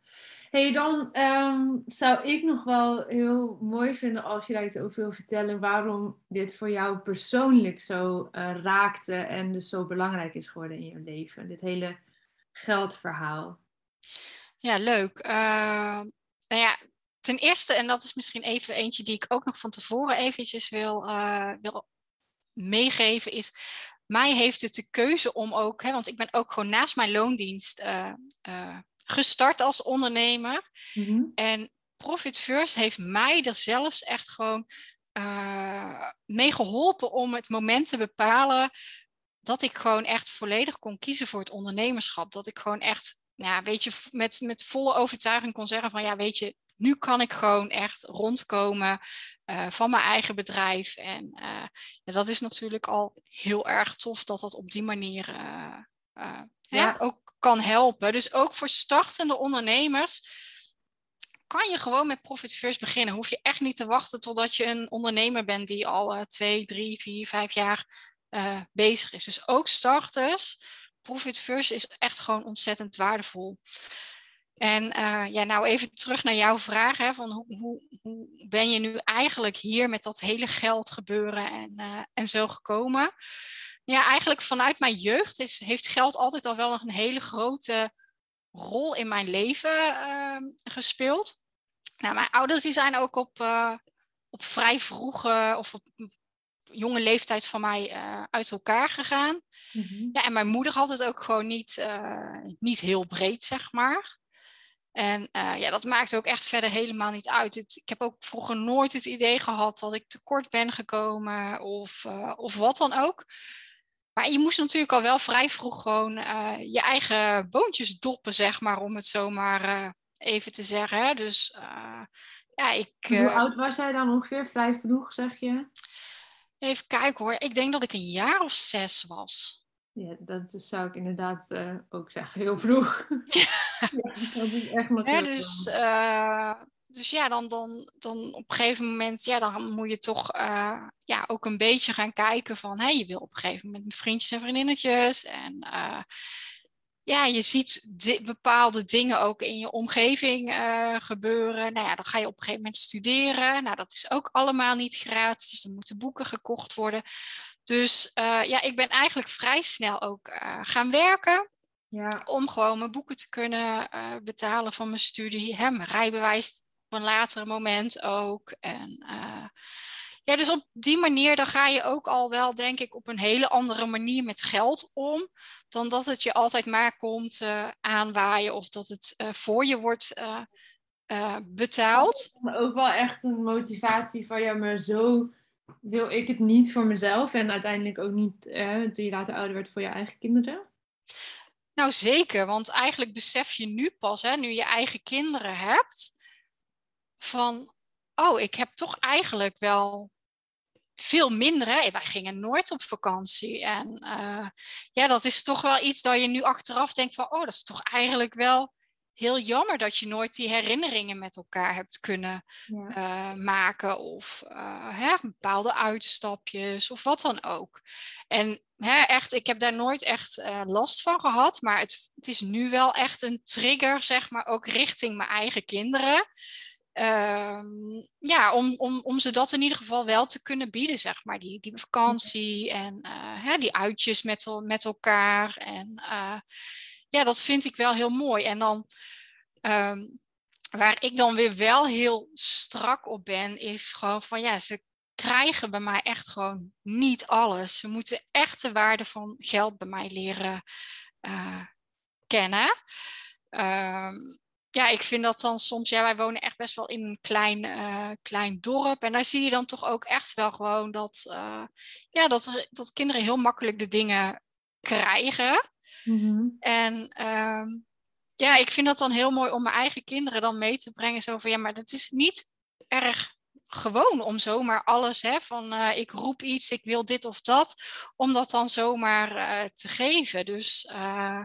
Hey, dan um, zou ik nog wel heel mooi vinden als je daar iets over wil vertellen waarom dit voor jou persoonlijk zo uh, raakte en dus zo belangrijk is geworden in je leven. Dit hele geldverhaal. Ja, leuk. Uh, nou ja, ten eerste, en dat is misschien even eentje die ik ook nog van tevoren eventjes wil, wil meegeven, is mij heeft het de keuze om ook, hè, want ik ben ook gewoon naast mijn loondienst uh, uh, gestart als ondernemer. Mm-hmm. En Profit First heeft mij er zelfs echt gewoon uh, mee geholpen om het moment te bepalen dat ik gewoon echt volledig kon kiezen voor het ondernemerschap. Dat ik gewoon echt, ja, weet je, met, met volle overtuiging kon zeggen van ja, weet je, nu kan ik gewoon echt rondkomen uh, van mijn eigen bedrijf. En uh, ja, dat is natuurlijk al heel erg tof dat dat op die manier uh, ja. ook kan helpen. Dus ook voor startende ondernemers kan je gewoon met Profit First beginnen. Hoef je echt niet te wachten totdat je een ondernemer bent die al twee, drie, vier, vijf jaar bezig is. Dus ook starters, Profit First is echt gewoon ontzettend waardevol. En uh, ja, nou even terug naar jouw vraag, hè, van hoe, hoe, hoe, ben je nu eigenlijk hier met dat hele geld gebeuren en, uh, en zo gekomen? Ja, eigenlijk vanuit mijn jeugd is, heeft geld altijd al wel een hele grote rol in mijn leven uh, gespeeld. Nou, mijn ouders die zijn ook op, op vrij vroege of op jonge leeftijd van mij uit elkaar gegaan. Mm -hmm. ja, en mijn moeder had het ook gewoon niet, niet heel breed, zeg maar. En uh, ja, dat maakt ook echt verder helemaal niet uit. ik heb ook vroeger nooit het idee gehad dat ik tekort ben gekomen of, uh, of wat dan ook. Maar je moest natuurlijk al wel vrij vroeg gewoon uh, je eigen boontjes doppen, zeg maar, om het zo maar even te zeggen. Dus ja, ik... Hoe oud was jij dan ongeveer? Vrij vroeg, zeg je? Even kijken hoor. Ik denk dat ik een jaar of zes was. Ja, dat zou ik inderdaad uh, ook zeggen, heel vroeg. Ja, dat is echt maar ja, dus, uh, dus ja, dan, dan, dan op een gegeven moment, ja, dan moet je toch uh, ja, ook een beetje gaan kijken van, hé, je wil op een gegeven moment met vriendjes en vriendinnetjes. En ja, je ziet bepaalde dingen ook in je omgeving gebeuren. Nou ja, dan ga je op een gegeven moment studeren. Nou, dat is ook allemaal niet gratis. Dan moeten boeken gekocht worden. Dus uh, ja, ik ben eigenlijk vrij snel ook uh, gaan werken. Ja. Om gewoon mijn boeken te kunnen uh, betalen van mijn studie. Hè, mijn rijbewijs op een later moment ook. En ja, dus op die manier dan ga je ook al wel, denk ik, op een hele andere manier met geld om. Dan dat het je altijd maar komt aanwaaien of dat het voor je wordt betaald. Ook wel echt een motivatie van ja, maar zo wil ik het niet voor mezelf en uiteindelijk ook niet eh, toen je later ouder werd voor je eigen kinderen? Nou zeker, want eigenlijk besef je nu pas, hè, nu je eigen kinderen hebt, van, oh, ik heb toch eigenlijk wel veel minder. Hè? Wij gingen nooit op vakantie. En uh, ja, dat is toch wel iets dat je nu achteraf denkt van, oh, dat is toch eigenlijk wel heel jammer dat je nooit die herinneringen met elkaar hebt kunnen ja. uh, maken. Of uh, hè, bepaalde uitstapjes of wat dan ook. En hè, echt, ik heb daar nooit echt uh, last van gehad. Maar het, het, is nu wel echt een trigger, zeg maar, ook richting mijn eigen kinderen. Um, ja, om, om, om ze dat in ieder geval wel te kunnen bieden, zeg maar. Die, die vakantie en hè, die uitjes met, met elkaar. En ja, dat vind ik wel heel mooi. En dan, um, waar ik dan weer wel heel strak op ben, is gewoon van ja, ze krijgen bij mij echt gewoon niet alles. Ze moeten echt de waarde van geld bij mij leren uh, kennen. Um, ja, ik vind dat dan soms, ja, wij wonen echt best wel in een klein, uh, klein dorp. En daar zie je dan toch ook echt wel gewoon dat, uh, ja, dat, dat kinderen heel makkelijk de dingen krijgen. Mm-hmm. En um, ja, ik vind dat dan heel mooi om mijn eigen kinderen dan mee te brengen. Zo van ja, maar dat is niet erg gewoon om zomaar alles, hè, van uh, ik roep iets, ik wil dit of dat, om dat dan zomaar uh, te geven. Dus uh,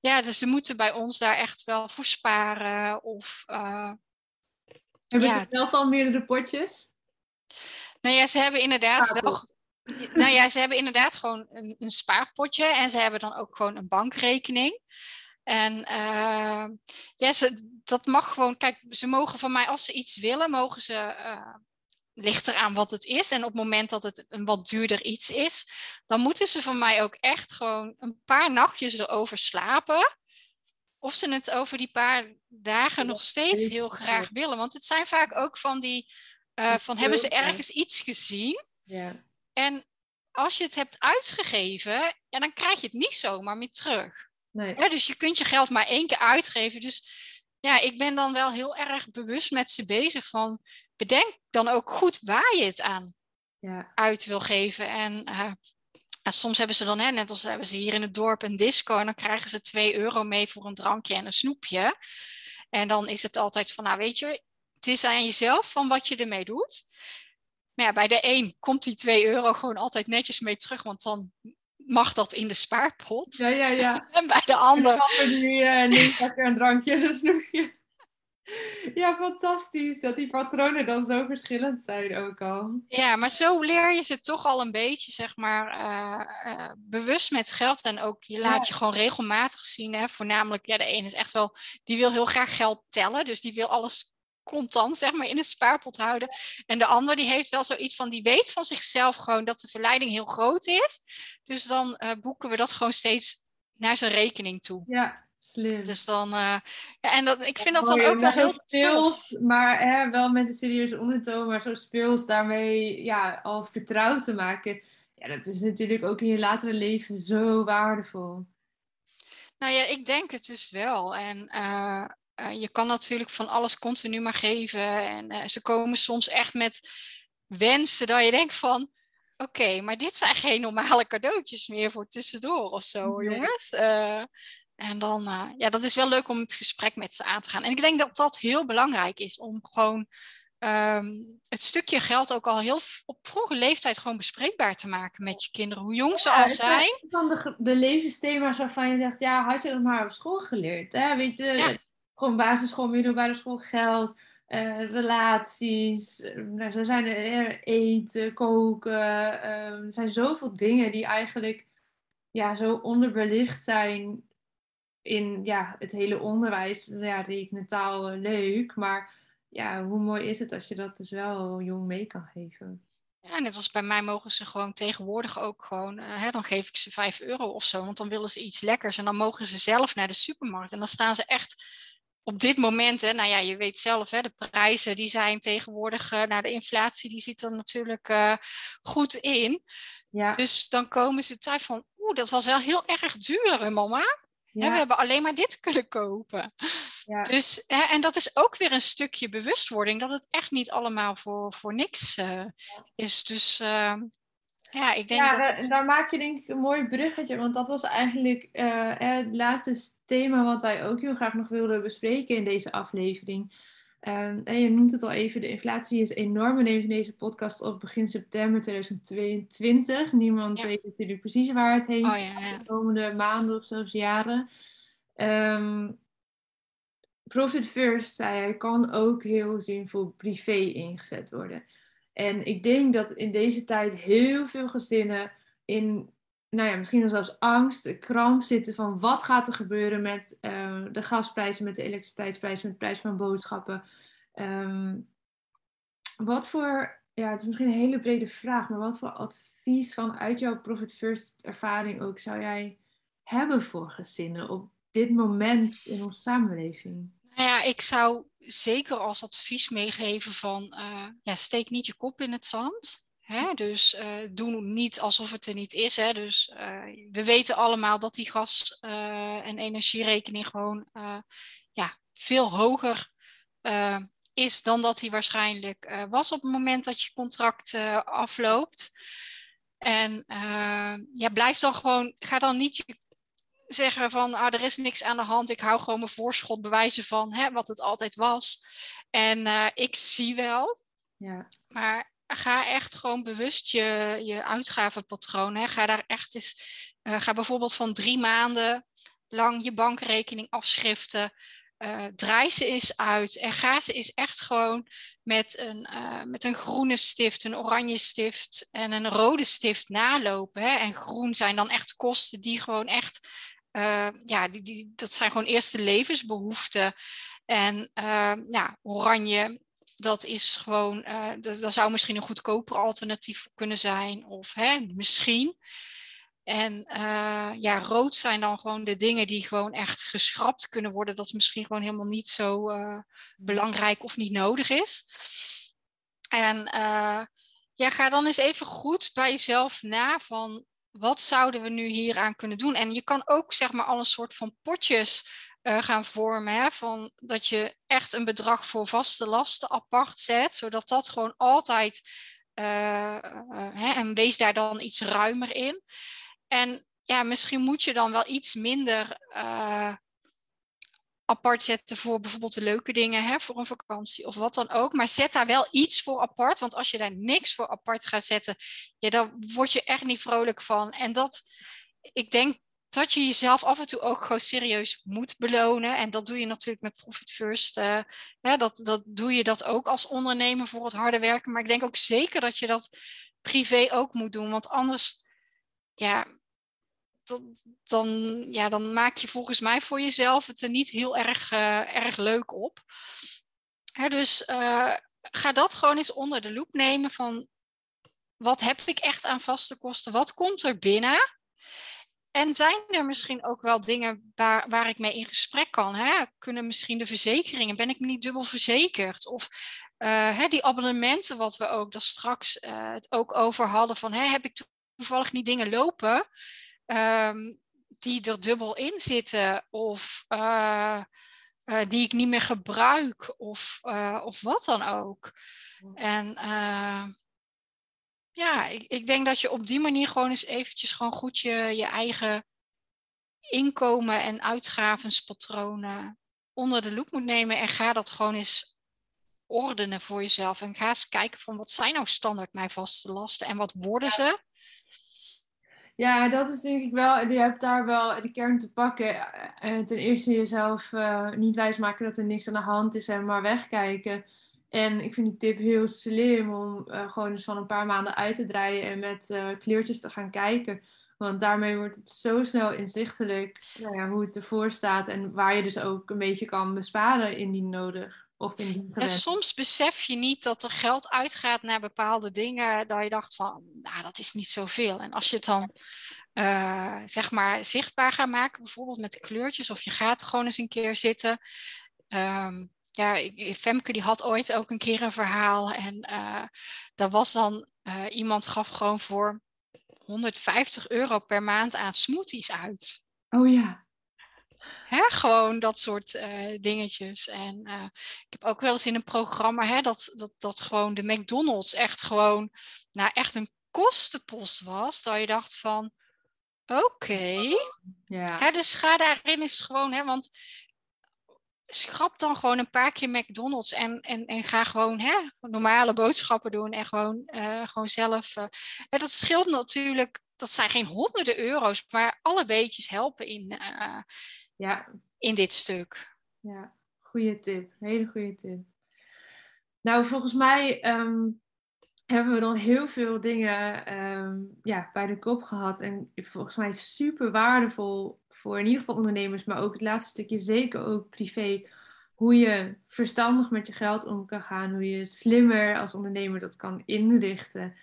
ja, dus ze moeten bij ons daar echt wel voor sparen. Of, hebben ja. ze zelf al meerdere potjes? Nou ja, ze hebben inderdaad ah, wel nou ja, ze hebben inderdaad gewoon een, een, spaarpotje en ze hebben dan ook gewoon een bankrekening. En uh, ja, ze, dat mag gewoon, kijk, ze mogen van mij, als ze iets willen, mogen ze, uh, ligt eraan wat het is. En op het moment dat het een wat duurder iets is, dan moeten ze van mij ook echt gewoon een paar nachtjes erover slapen. Of ze het over die paar dagen nog steeds heel graag willen. Want het zijn vaak ook van die, uh, van hebben ze ergens iets gezien? Ja. En als je het hebt uitgegeven, ja, dan krijg je het niet zomaar meer terug. Nee. Ja, dus je kunt je geld maar één keer uitgeven. Dus ja, ik ben dan wel heel erg bewust met ze bezig van bedenk dan ook goed waar je het aan ja. uit wil geven. En uh, soms hebben ze dan, hè, net als hebben ze hier in het dorp een disco, en dan krijgen ze 2 euro mee voor een drankje en een snoepje. En dan is het altijd van, nou weet je, het is aan jezelf van wat je ermee doet. Maar ja, bij de een komt die 2 euro gewoon altijd netjes mee terug, want dan mag dat in de spaarpot. Ja, ja, ja. En bij de ander... En nu uh, neemt lekker een drankje en een snoepje. Ja, fantastisch dat die patronen dan zo verschillend zijn ook al. Ja, maar zo leer je ze toch al een beetje, zeg maar, uh, uh, bewust met geld. En ook je laat je gewoon regelmatig zien. Hè? Voornamelijk, ja, de ene is echt wel, die wil heel graag geld tellen. Dus die wil alles contant, zeg maar, in een spaarpot houden. En de ander, die heeft wel zoiets van, die weet van zichzelf gewoon dat de verleiding heel groot is. Dus dan uh, boeken we dat gewoon steeds naar zijn rekening toe. Ja, Slim. Dus dan, uh, ja, en dat, ik vind dat dan ook wel heel speels, maar hè, wel met een serieuze ondertoon, maar zo speels daarmee ja, al vertrouwd te maken. Ja, dat is natuurlijk ook in je latere leven zo waardevol. Nou ja, ik denk het dus wel. En uh, je kan natuurlijk van alles continu maar geven. En ze komen soms echt met wensen dat je denkt van, oké, maar dit zijn geen normale cadeautjes meer voor tussendoor of zo, nee. jongens. Uh, en dan, uh, ja, dat is wel leuk om het gesprek met ze aan te gaan. En ik denk dat dat heel belangrijk is om gewoon um, het stukje geld ook al heel op vroege leeftijd gewoon bespreekbaar te maken met je kinderen. Hoe jong ze al zijn. Van de, de levensthema's waarvan je zegt, ja, had je dat maar op school geleerd? Hè? Weet je, ja. Gewoon basisschool, middelbare school, geld. Uh, relaties, nou, zo zijn er eten, koken. Um, er zijn zoveel dingen die eigenlijk ja, zo onderbelicht zijn in ja, het hele onderwijs, ja, rekenen taal leuk. Maar ja, hoe mooi is het als je dat dus wel jong mee kan geven. Ja, net als bij mij mogen ze gewoon tegenwoordig ook gewoon, uh, hè, dan geef ik ze 5 euro of zo, want dan willen ze iets lekkers en dan mogen ze zelf naar de supermarkt. En dan staan ze echt op dit moment, hè, nou ja, je weet zelf, hè, de prijzen die zijn tegenwoordig, uh, nou de inflatie die zit er natuurlijk uh, goed in. Ja. Dus dan komen ze thuis van, oeh, dat was wel heel erg duur, mama. Ja. we hebben alleen maar dit kunnen kopen. Ja. Dus, hè, en dat is ook weer een stukje bewustwording, dat het echt niet allemaal voor, voor niks uh, is. Dus uh, ja, ik denk dat. Het... daar maak je denk ik een mooi bruggetje, want dat was eigenlijk het laatste thema wat wij ook heel graag nog wilden bespreken in deze aflevering. Um, en je noemt het al even, de inflatie is enorm. We nemen deze podcast op begin september 2022. Niemand ja. weet natuurlijk precies waar het heen oh, ja, ja. de komende maanden of zelfs jaren. Um, Profit First, zei hij, kan ook heel zinvol privé ingezet worden. En ik denk dat in deze tijd heel veel gezinnen in nou ja, misschien wel zelfs angst, kramp zitten van wat gaat er gebeuren met uh, de gasprijzen, met de elektriciteitsprijzen, met de prijs van boodschappen. Um, wat voor, ja, het is misschien een hele brede vraag, maar wat voor advies vanuit jouw Profit First ervaring ook zou jij hebben voor gezinnen op dit moment in onze samenleving? Nou ja, ik zou zeker als advies meegeven van uh, ja, steek niet je kop in het zand. Hè? Dus uh, doe niet alsof het er niet is. Hè? Dus uh, we weten allemaal dat die gas- uh, en energierekening gewoon ja, veel hoger is dan dat die waarschijnlijk was op het moment dat je contract afloopt. En ja, blijf dan gewoon, ga dan niet je zeggen van ah, er is niks aan de hand, ik hou gewoon mijn voorschot bewijzen van hè, wat het altijd was. En ik zie wel. Ja. Maar ga echt gewoon bewust je, je uitgavenpatroon. Hè. Ga daar echt eens, uh, ga bijvoorbeeld van drie maanden lang je bankrekening afschriften. Uh, draai ze eens uit en ga ze eens echt gewoon met een, uh, met een groene stift, een oranje stift en een rode stift nalopen. Hè. En groen zijn dan echt kosten die gewoon echt, ja, die, die, dat zijn gewoon eerste levensbehoeften. En ja, oranje dat is gewoon, uh, dat, zou misschien een goedkoper alternatief kunnen zijn. Of hè, misschien. En uh, ja, rood zijn dan gewoon de dingen die gewoon echt geschrapt kunnen worden. Dat misschien gewoon helemaal niet zo uh, belangrijk of niet nodig is. En ja, ga dan eens even goed bij jezelf na van wat zouden we nu hieraan kunnen doen? En je kan ook zeg maar al een soort van potjes uh, gaan vormen. Hè? Van dat je echt een bedrag voor vaste lasten apart zet, zodat dat gewoon altijd. Uh, uh, hè, en wees daar dan iets ruimer in. En ja, misschien moet je dan wel iets minder apart zetten voor bijvoorbeeld de leuke dingen, hè, voor een vakantie of wat dan ook. Maar zet daar wel iets voor apart, want als je daar niks voor apart gaat zetten, ja, dan word je echt niet vrolijk van. En dat, ik denk dat je jezelf af en toe ook gewoon serieus moet belonen. En dat doe je natuurlijk met Profit First. Uh, dat, dat doe je dat ook als ondernemer voor het harde werken. Maar ik denk ook zeker dat je dat privé ook moet doen. Want anders, ja, dan, ja, dan maak je volgens mij voor jezelf het er niet heel erg, uh, erg leuk op. Hè, dus uh, ga dat gewoon eens onder de loep nemen van wat heb ik echt aan vaste kosten? Wat komt er binnen? En zijn er misschien ook wel dingen waar, waar ik mee in gesprek kan? Hè? Kunnen misschien de verzekeringen, ben ik niet dubbel verzekerd? Of uh, hè, die abonnementen, wat we ook daar straks uh, het ook over hadden, van hè, heb ik toevallig niet dingen lopen um, die er dubbel in zitten? Of uh, die ik niet meer gebruik? Of, of wat dan ook? En ja, ik, ik denk dat je op die manier gewoon eens eventjes gewoon goed je, je eigen inkomen en uitgavenspatronen onder de loep moet nemen en ga dat gewoon eens ordenen voor jezelf. En ga eens kijken van wat zijn nou standaard mijn vaste lasten en wat worden ze? Ja, dat is denk ik wel, je hebt daar wel de kern te pakken. Eh, ten eerste jezelf uh, niet wijsmaken dat er niks aan de hand is en maar wegkijken. En ik vind die tip heel slim om uh, gewoon eens van een paar maanden uit te draaien en met uh, kleurtjes te gaan kijken. Want daarmee wordt het zo snel inzichtelijk nou ja, hoe het ervoor staat en waar je dus ook een beetje kan besparen indien nodig. Of indien en soms besef je niet dat er geld uitgaat naar bepaalde dingen, dat je dacht van, nou dat is niet zoveel. En als je het dan uh, zeg maar zichtbaar gaat maken, bijvoorbeeld met kleurtjes, of je gaat gewoon eens een keer zitten. Um, ja, Femke die had ooit ook een keer een verhaal. En uh, daar was dan, uh, iemand gaf gewoon voor 150 euro per maand aan smoothies uit. Oh ja. Hè, gewoon dat soort uh, dingetjes. En ik heb ook wel eens in een programma hè, dat, dat, dat gewoon de McDonald's echt gewoon, nou echt een kostenpost was. Dat je dacht van, oké. Okay. Ja. dus ga daarin eens gewoon, hè, want schrap dan gewoon een paar keer McDonald's en, en, en ga gewoon hè, normale boodschappen doen en gewoon, uh, gewoon zelf. Uh, dat scheelt natuurlijk, dat zijn geen honderden euro's, maar alle beetjes helpen in, uh, ja. in dit stuk. Ja, goede tip. Hele goede tip. Nou, volgens mij um, hebben we dan heel veel dingen um, ja, bij de kop gehad. En volgens mij super waardevol voor in ieder geval ondernemers, maar ook het laatste stukje zeker ook privé. Hoe je verstandig met je geld om kan gaan, hoe je slimmer als ondernemer dat kan inrichten.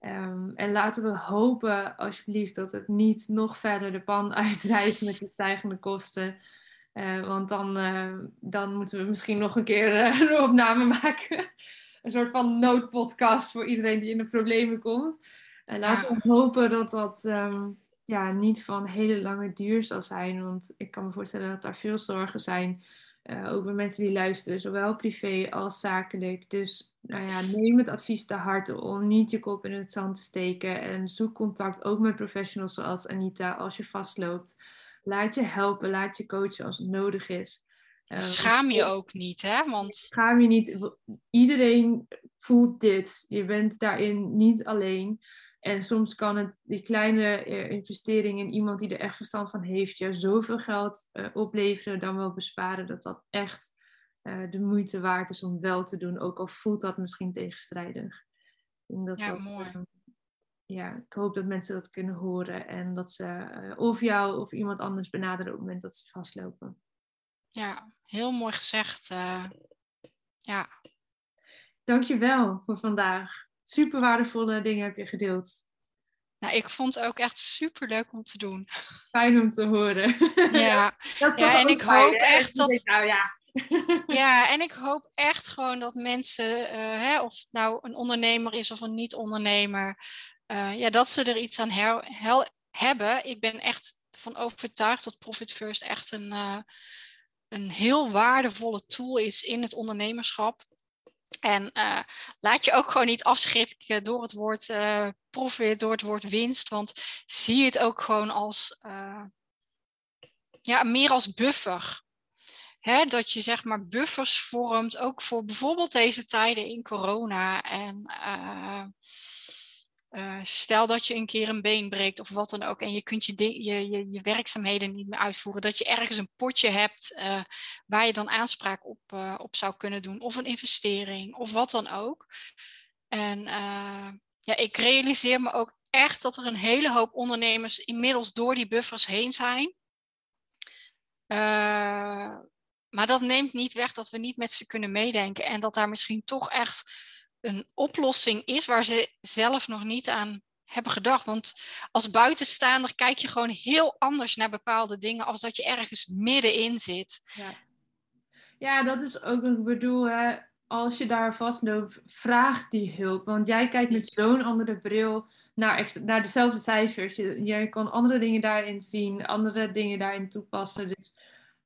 Um, en laten we hopen, alsjeblieft, dat het niet nog verder de pan uitrijdt met de stijgende kosten. Uh, want dan, uh, dan moeten we misschien nog een keer uh, een opname maken. Een soort van noodpodcast voor iedereen die in de problemen komt. En laten we hopen dat dat um, ja, niet van hele lange duur zal zijn. Want ik kan me voorstellen dat er veel zorgen zijn. Uh, ook bij mensen die luisteren, zowel privé als zakelijk. Dus nou ja, neem het advies te harte om niet je kop in het zand te steken. En zoek contact ook met professionals zoals Anita als je vastloopt. Laat je helpen, laat je coachen als het nodig is. Schaam je ook niet, hè? Want... Schaam je niet. Iedereen voelt dit. Je bent daarin niet alleen. En soms kan het die kleine uh, investering in iemand die er echt verstand van heeft, je zoveel geld uh, opleveren dan wel besparen dat dat echt uh, de moeite waard is om wel te doen, ook al voelt dat misschien tegenstrijdig. Dat ja, dat, mooi. ja, ik hoop dat mensen dat kunnen horen en dat ze of jou of iemand anders benaderen op het moment dat ze vastlopen. Ja, heel mooi gezegd. ja. Dankjewel voor vandaag super waardevolle dingen heb je gedeeld. Nou, ik vond het ook echt super leuk om te doen. Fijn om te horen. Ja, ja en ik hoop echt dat. Nou, ja. ja, en ik hoop echt gewoon dat mensen, uh, hè, of het nou een ondernemer is of een niet-ondernemer, uh, ja, dat ze er iets aan her, hebben. Ik ben echt van overtuigd dat Profit First echt een, uh, een heel waardevolle tool is in het ondernemerschap. En uh, laat je ook gewoon niet afschrikken door het woord uh, profit, door het woord winst. Want zie het ook gewoon als, uh, ja, meer als buffer. Hè, dat je zeg maar buffers vormt, ook voor bijvoorbeeld deze tijden in corona. En eh, stel dat je een keer een been breekt of wat dan ook en je kunt je, je, je, werkzaamheden niet meer uitvoeren, dat je ergens een potje hebt uh, waar je dan aanspraak op, uh, op zou kunnen doen of een investering of wat dan ook. En ja, ik realiseer me ook echt dat er een hele hoop ondernemers inmiddels door die buffers heen zijn. maar dat neemt niet weg dat we niet met ze kunnen meedenken en dat daar misschien toch echt een oplossing is waar ze zelf nog niet aan hebben gedacht. Want als buitenstaander kijk je gewoon heel anders naar bepaalde dingen als dat je ergens middenin zit. Ja, ja dat is ook wat ik bedoel. Hè. Als je daar vastloopt, vraag die hulp. Want jij kijkt met zo'n andere bril naar, naar dezelfde cijfers. Je, kan andere dingen daarin zien, andere dingen daarin toepassen. Dus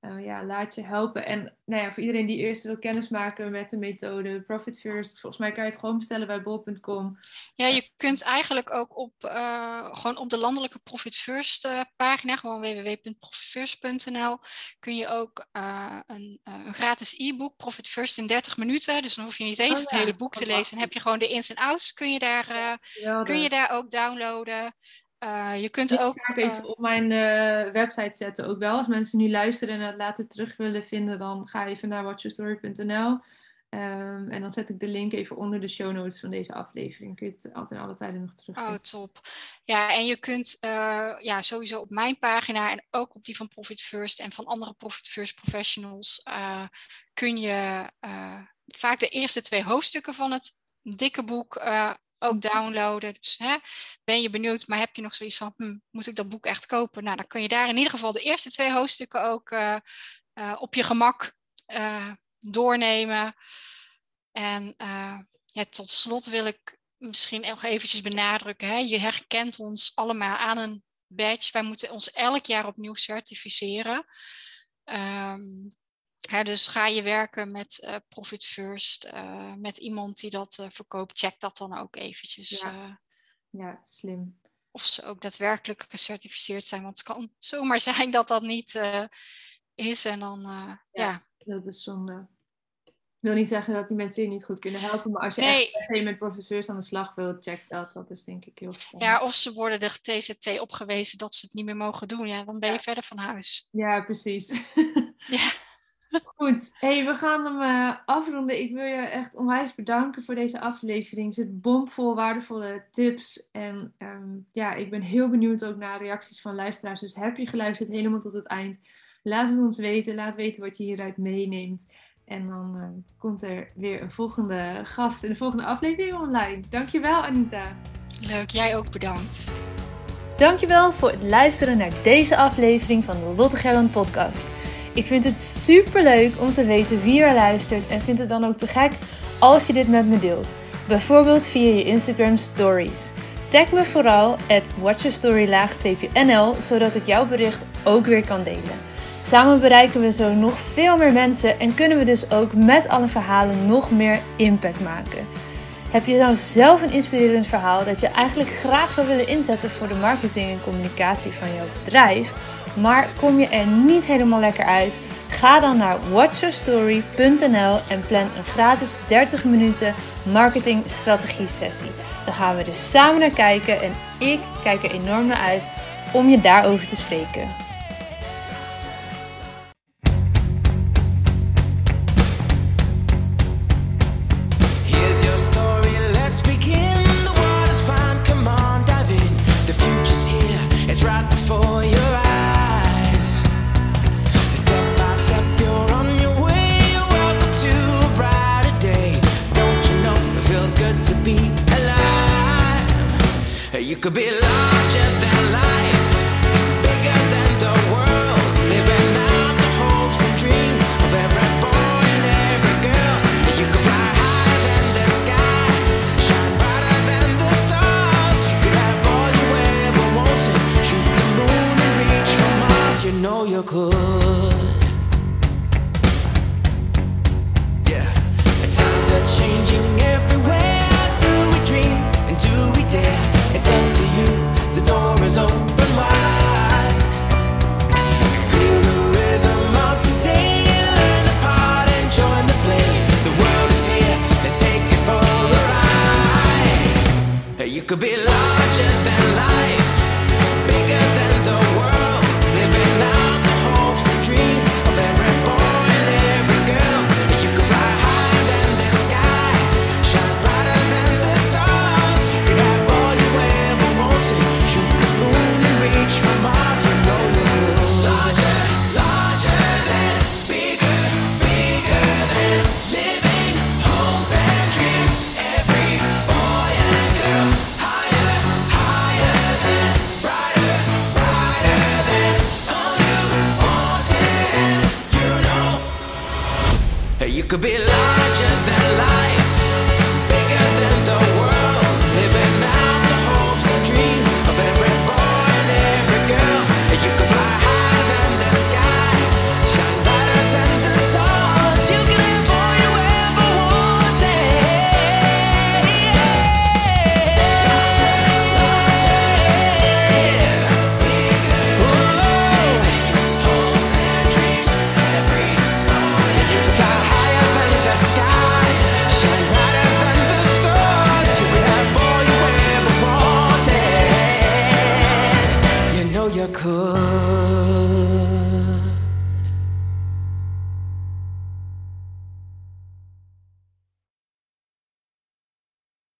uh, ja, laat je helpen. En nou ja, voor iedereen die eerst wil kennismaken met de methode Profit First, volgens mij kan je het gewoon bestellen bij bol.com. Ja, je kunt eigenlijk ook op, uh, gewoon op de landelijke Profit First uh, pagina, gewoon www.profitfirst.nl, kun je ook een, een, gratis e-book, Profit First in 30 minuten. Dus dan hoef je niet eens oh, het hele boek te lezen. En heb je gewoon de ins en outs, kun je daar, kun je daar ook downloaden. Uh, je kunt ook. Ik even uh, op mijn uh, website zetten ook wel. Als mensen nu luisteren en het later terug willen vinden, dan ga even naar watchyourstory.nl. Um, ehm, en dan zet ik de link even onder de show notes van deze aflevering. Kun je het altijd in alle tijden nog terug. Oh, top. Ja, en je kunt ja, sowieso op mijn pagina en ook op die van Profit First en van andere Profit First professionals kun je vaak de eerste twee hoofdstukken van het dikke boek ook downloaden. Dus hè, ben je benieuwd, maar heb je nog zoiets van, hm, moet ik dat boek echt kopen? Nou, dan kun je daar in ieder geval de eerste twee hoofdstukken ook uh, uh, op je gemak uh, doornemen. En ja, tot slot wil ik misschien nog eventjes benadrukken, hè, je herkent ons allemaal aan een badge. Wij moeten ons elk jaar opnieuw certificeren. Um, dus ga je werken met uh, Profit First, uh, met iemand die dat uh, verkoopt, check dat dan ook eventjes. Ja. ja, slim. Of ze ook daadwerkelijk gecertificeerd zijn, want het kan zomaar zijn dat dat niet is. En dan, ja, ja. Dat is zonde. Ik wil niet zeggen dat die mensen je niet goed kunnen helpen, maar als je nee. echt met professeurs aan de slag wilt, check dat. Dat is denk ik heel spannend. Ja, of ze worden de TZT opgewezen dat ze het niet meer mogen doen. Ja, dan ben je verder van huis. Ja, precies. ja. Goed, hey, we gaan hem uh, afronden. Ik wil je echt onwijs bedanken voor deze aflevering. Het zit bomvol waardevolle tips. En um, ja, ik ben heel benieuwd ook naar reacties van luisteraars. Dus heb je geluisterd helemaal tot het eind? Laat het ons weten. Laat weten wat je hieruit meeneemt. En dan uh, komt er weer een volgende gast in de volgende aflevering online. Dankjewel, Anita. Leuk, jij ook bedankt. Dankjewel voor het luisteren naar deze aflevering van de Lotte Gerland podcast. Ik vind het super leuk om te weten wie er luistert en vind het dan ook te gek als je dit met me deelt. Bijvoorbeeld via je Instagram stories. Tag me vooral at watchyourstory-nl zodat ik jouw bericht ook weer kan delen. Samen bereiken we zo nog veel meer mensen en kunnen we dus ook met alle verhalen nog meer impact maken. Heb je nou zelf een inspirerend verhaal dat je eigenlijk graag zou willen inzetten voor de marketing en communicatie van jouw bedrijf? Maar kom je er niet helemaal lekker uit? Ga dan naar watchyourstory.nl en plan een gratis 30 minuten marketing strategie sessie. Dan gaan we er samen naar kijken en ik kijk er enorm naar uit om je daarover te spreken. Could be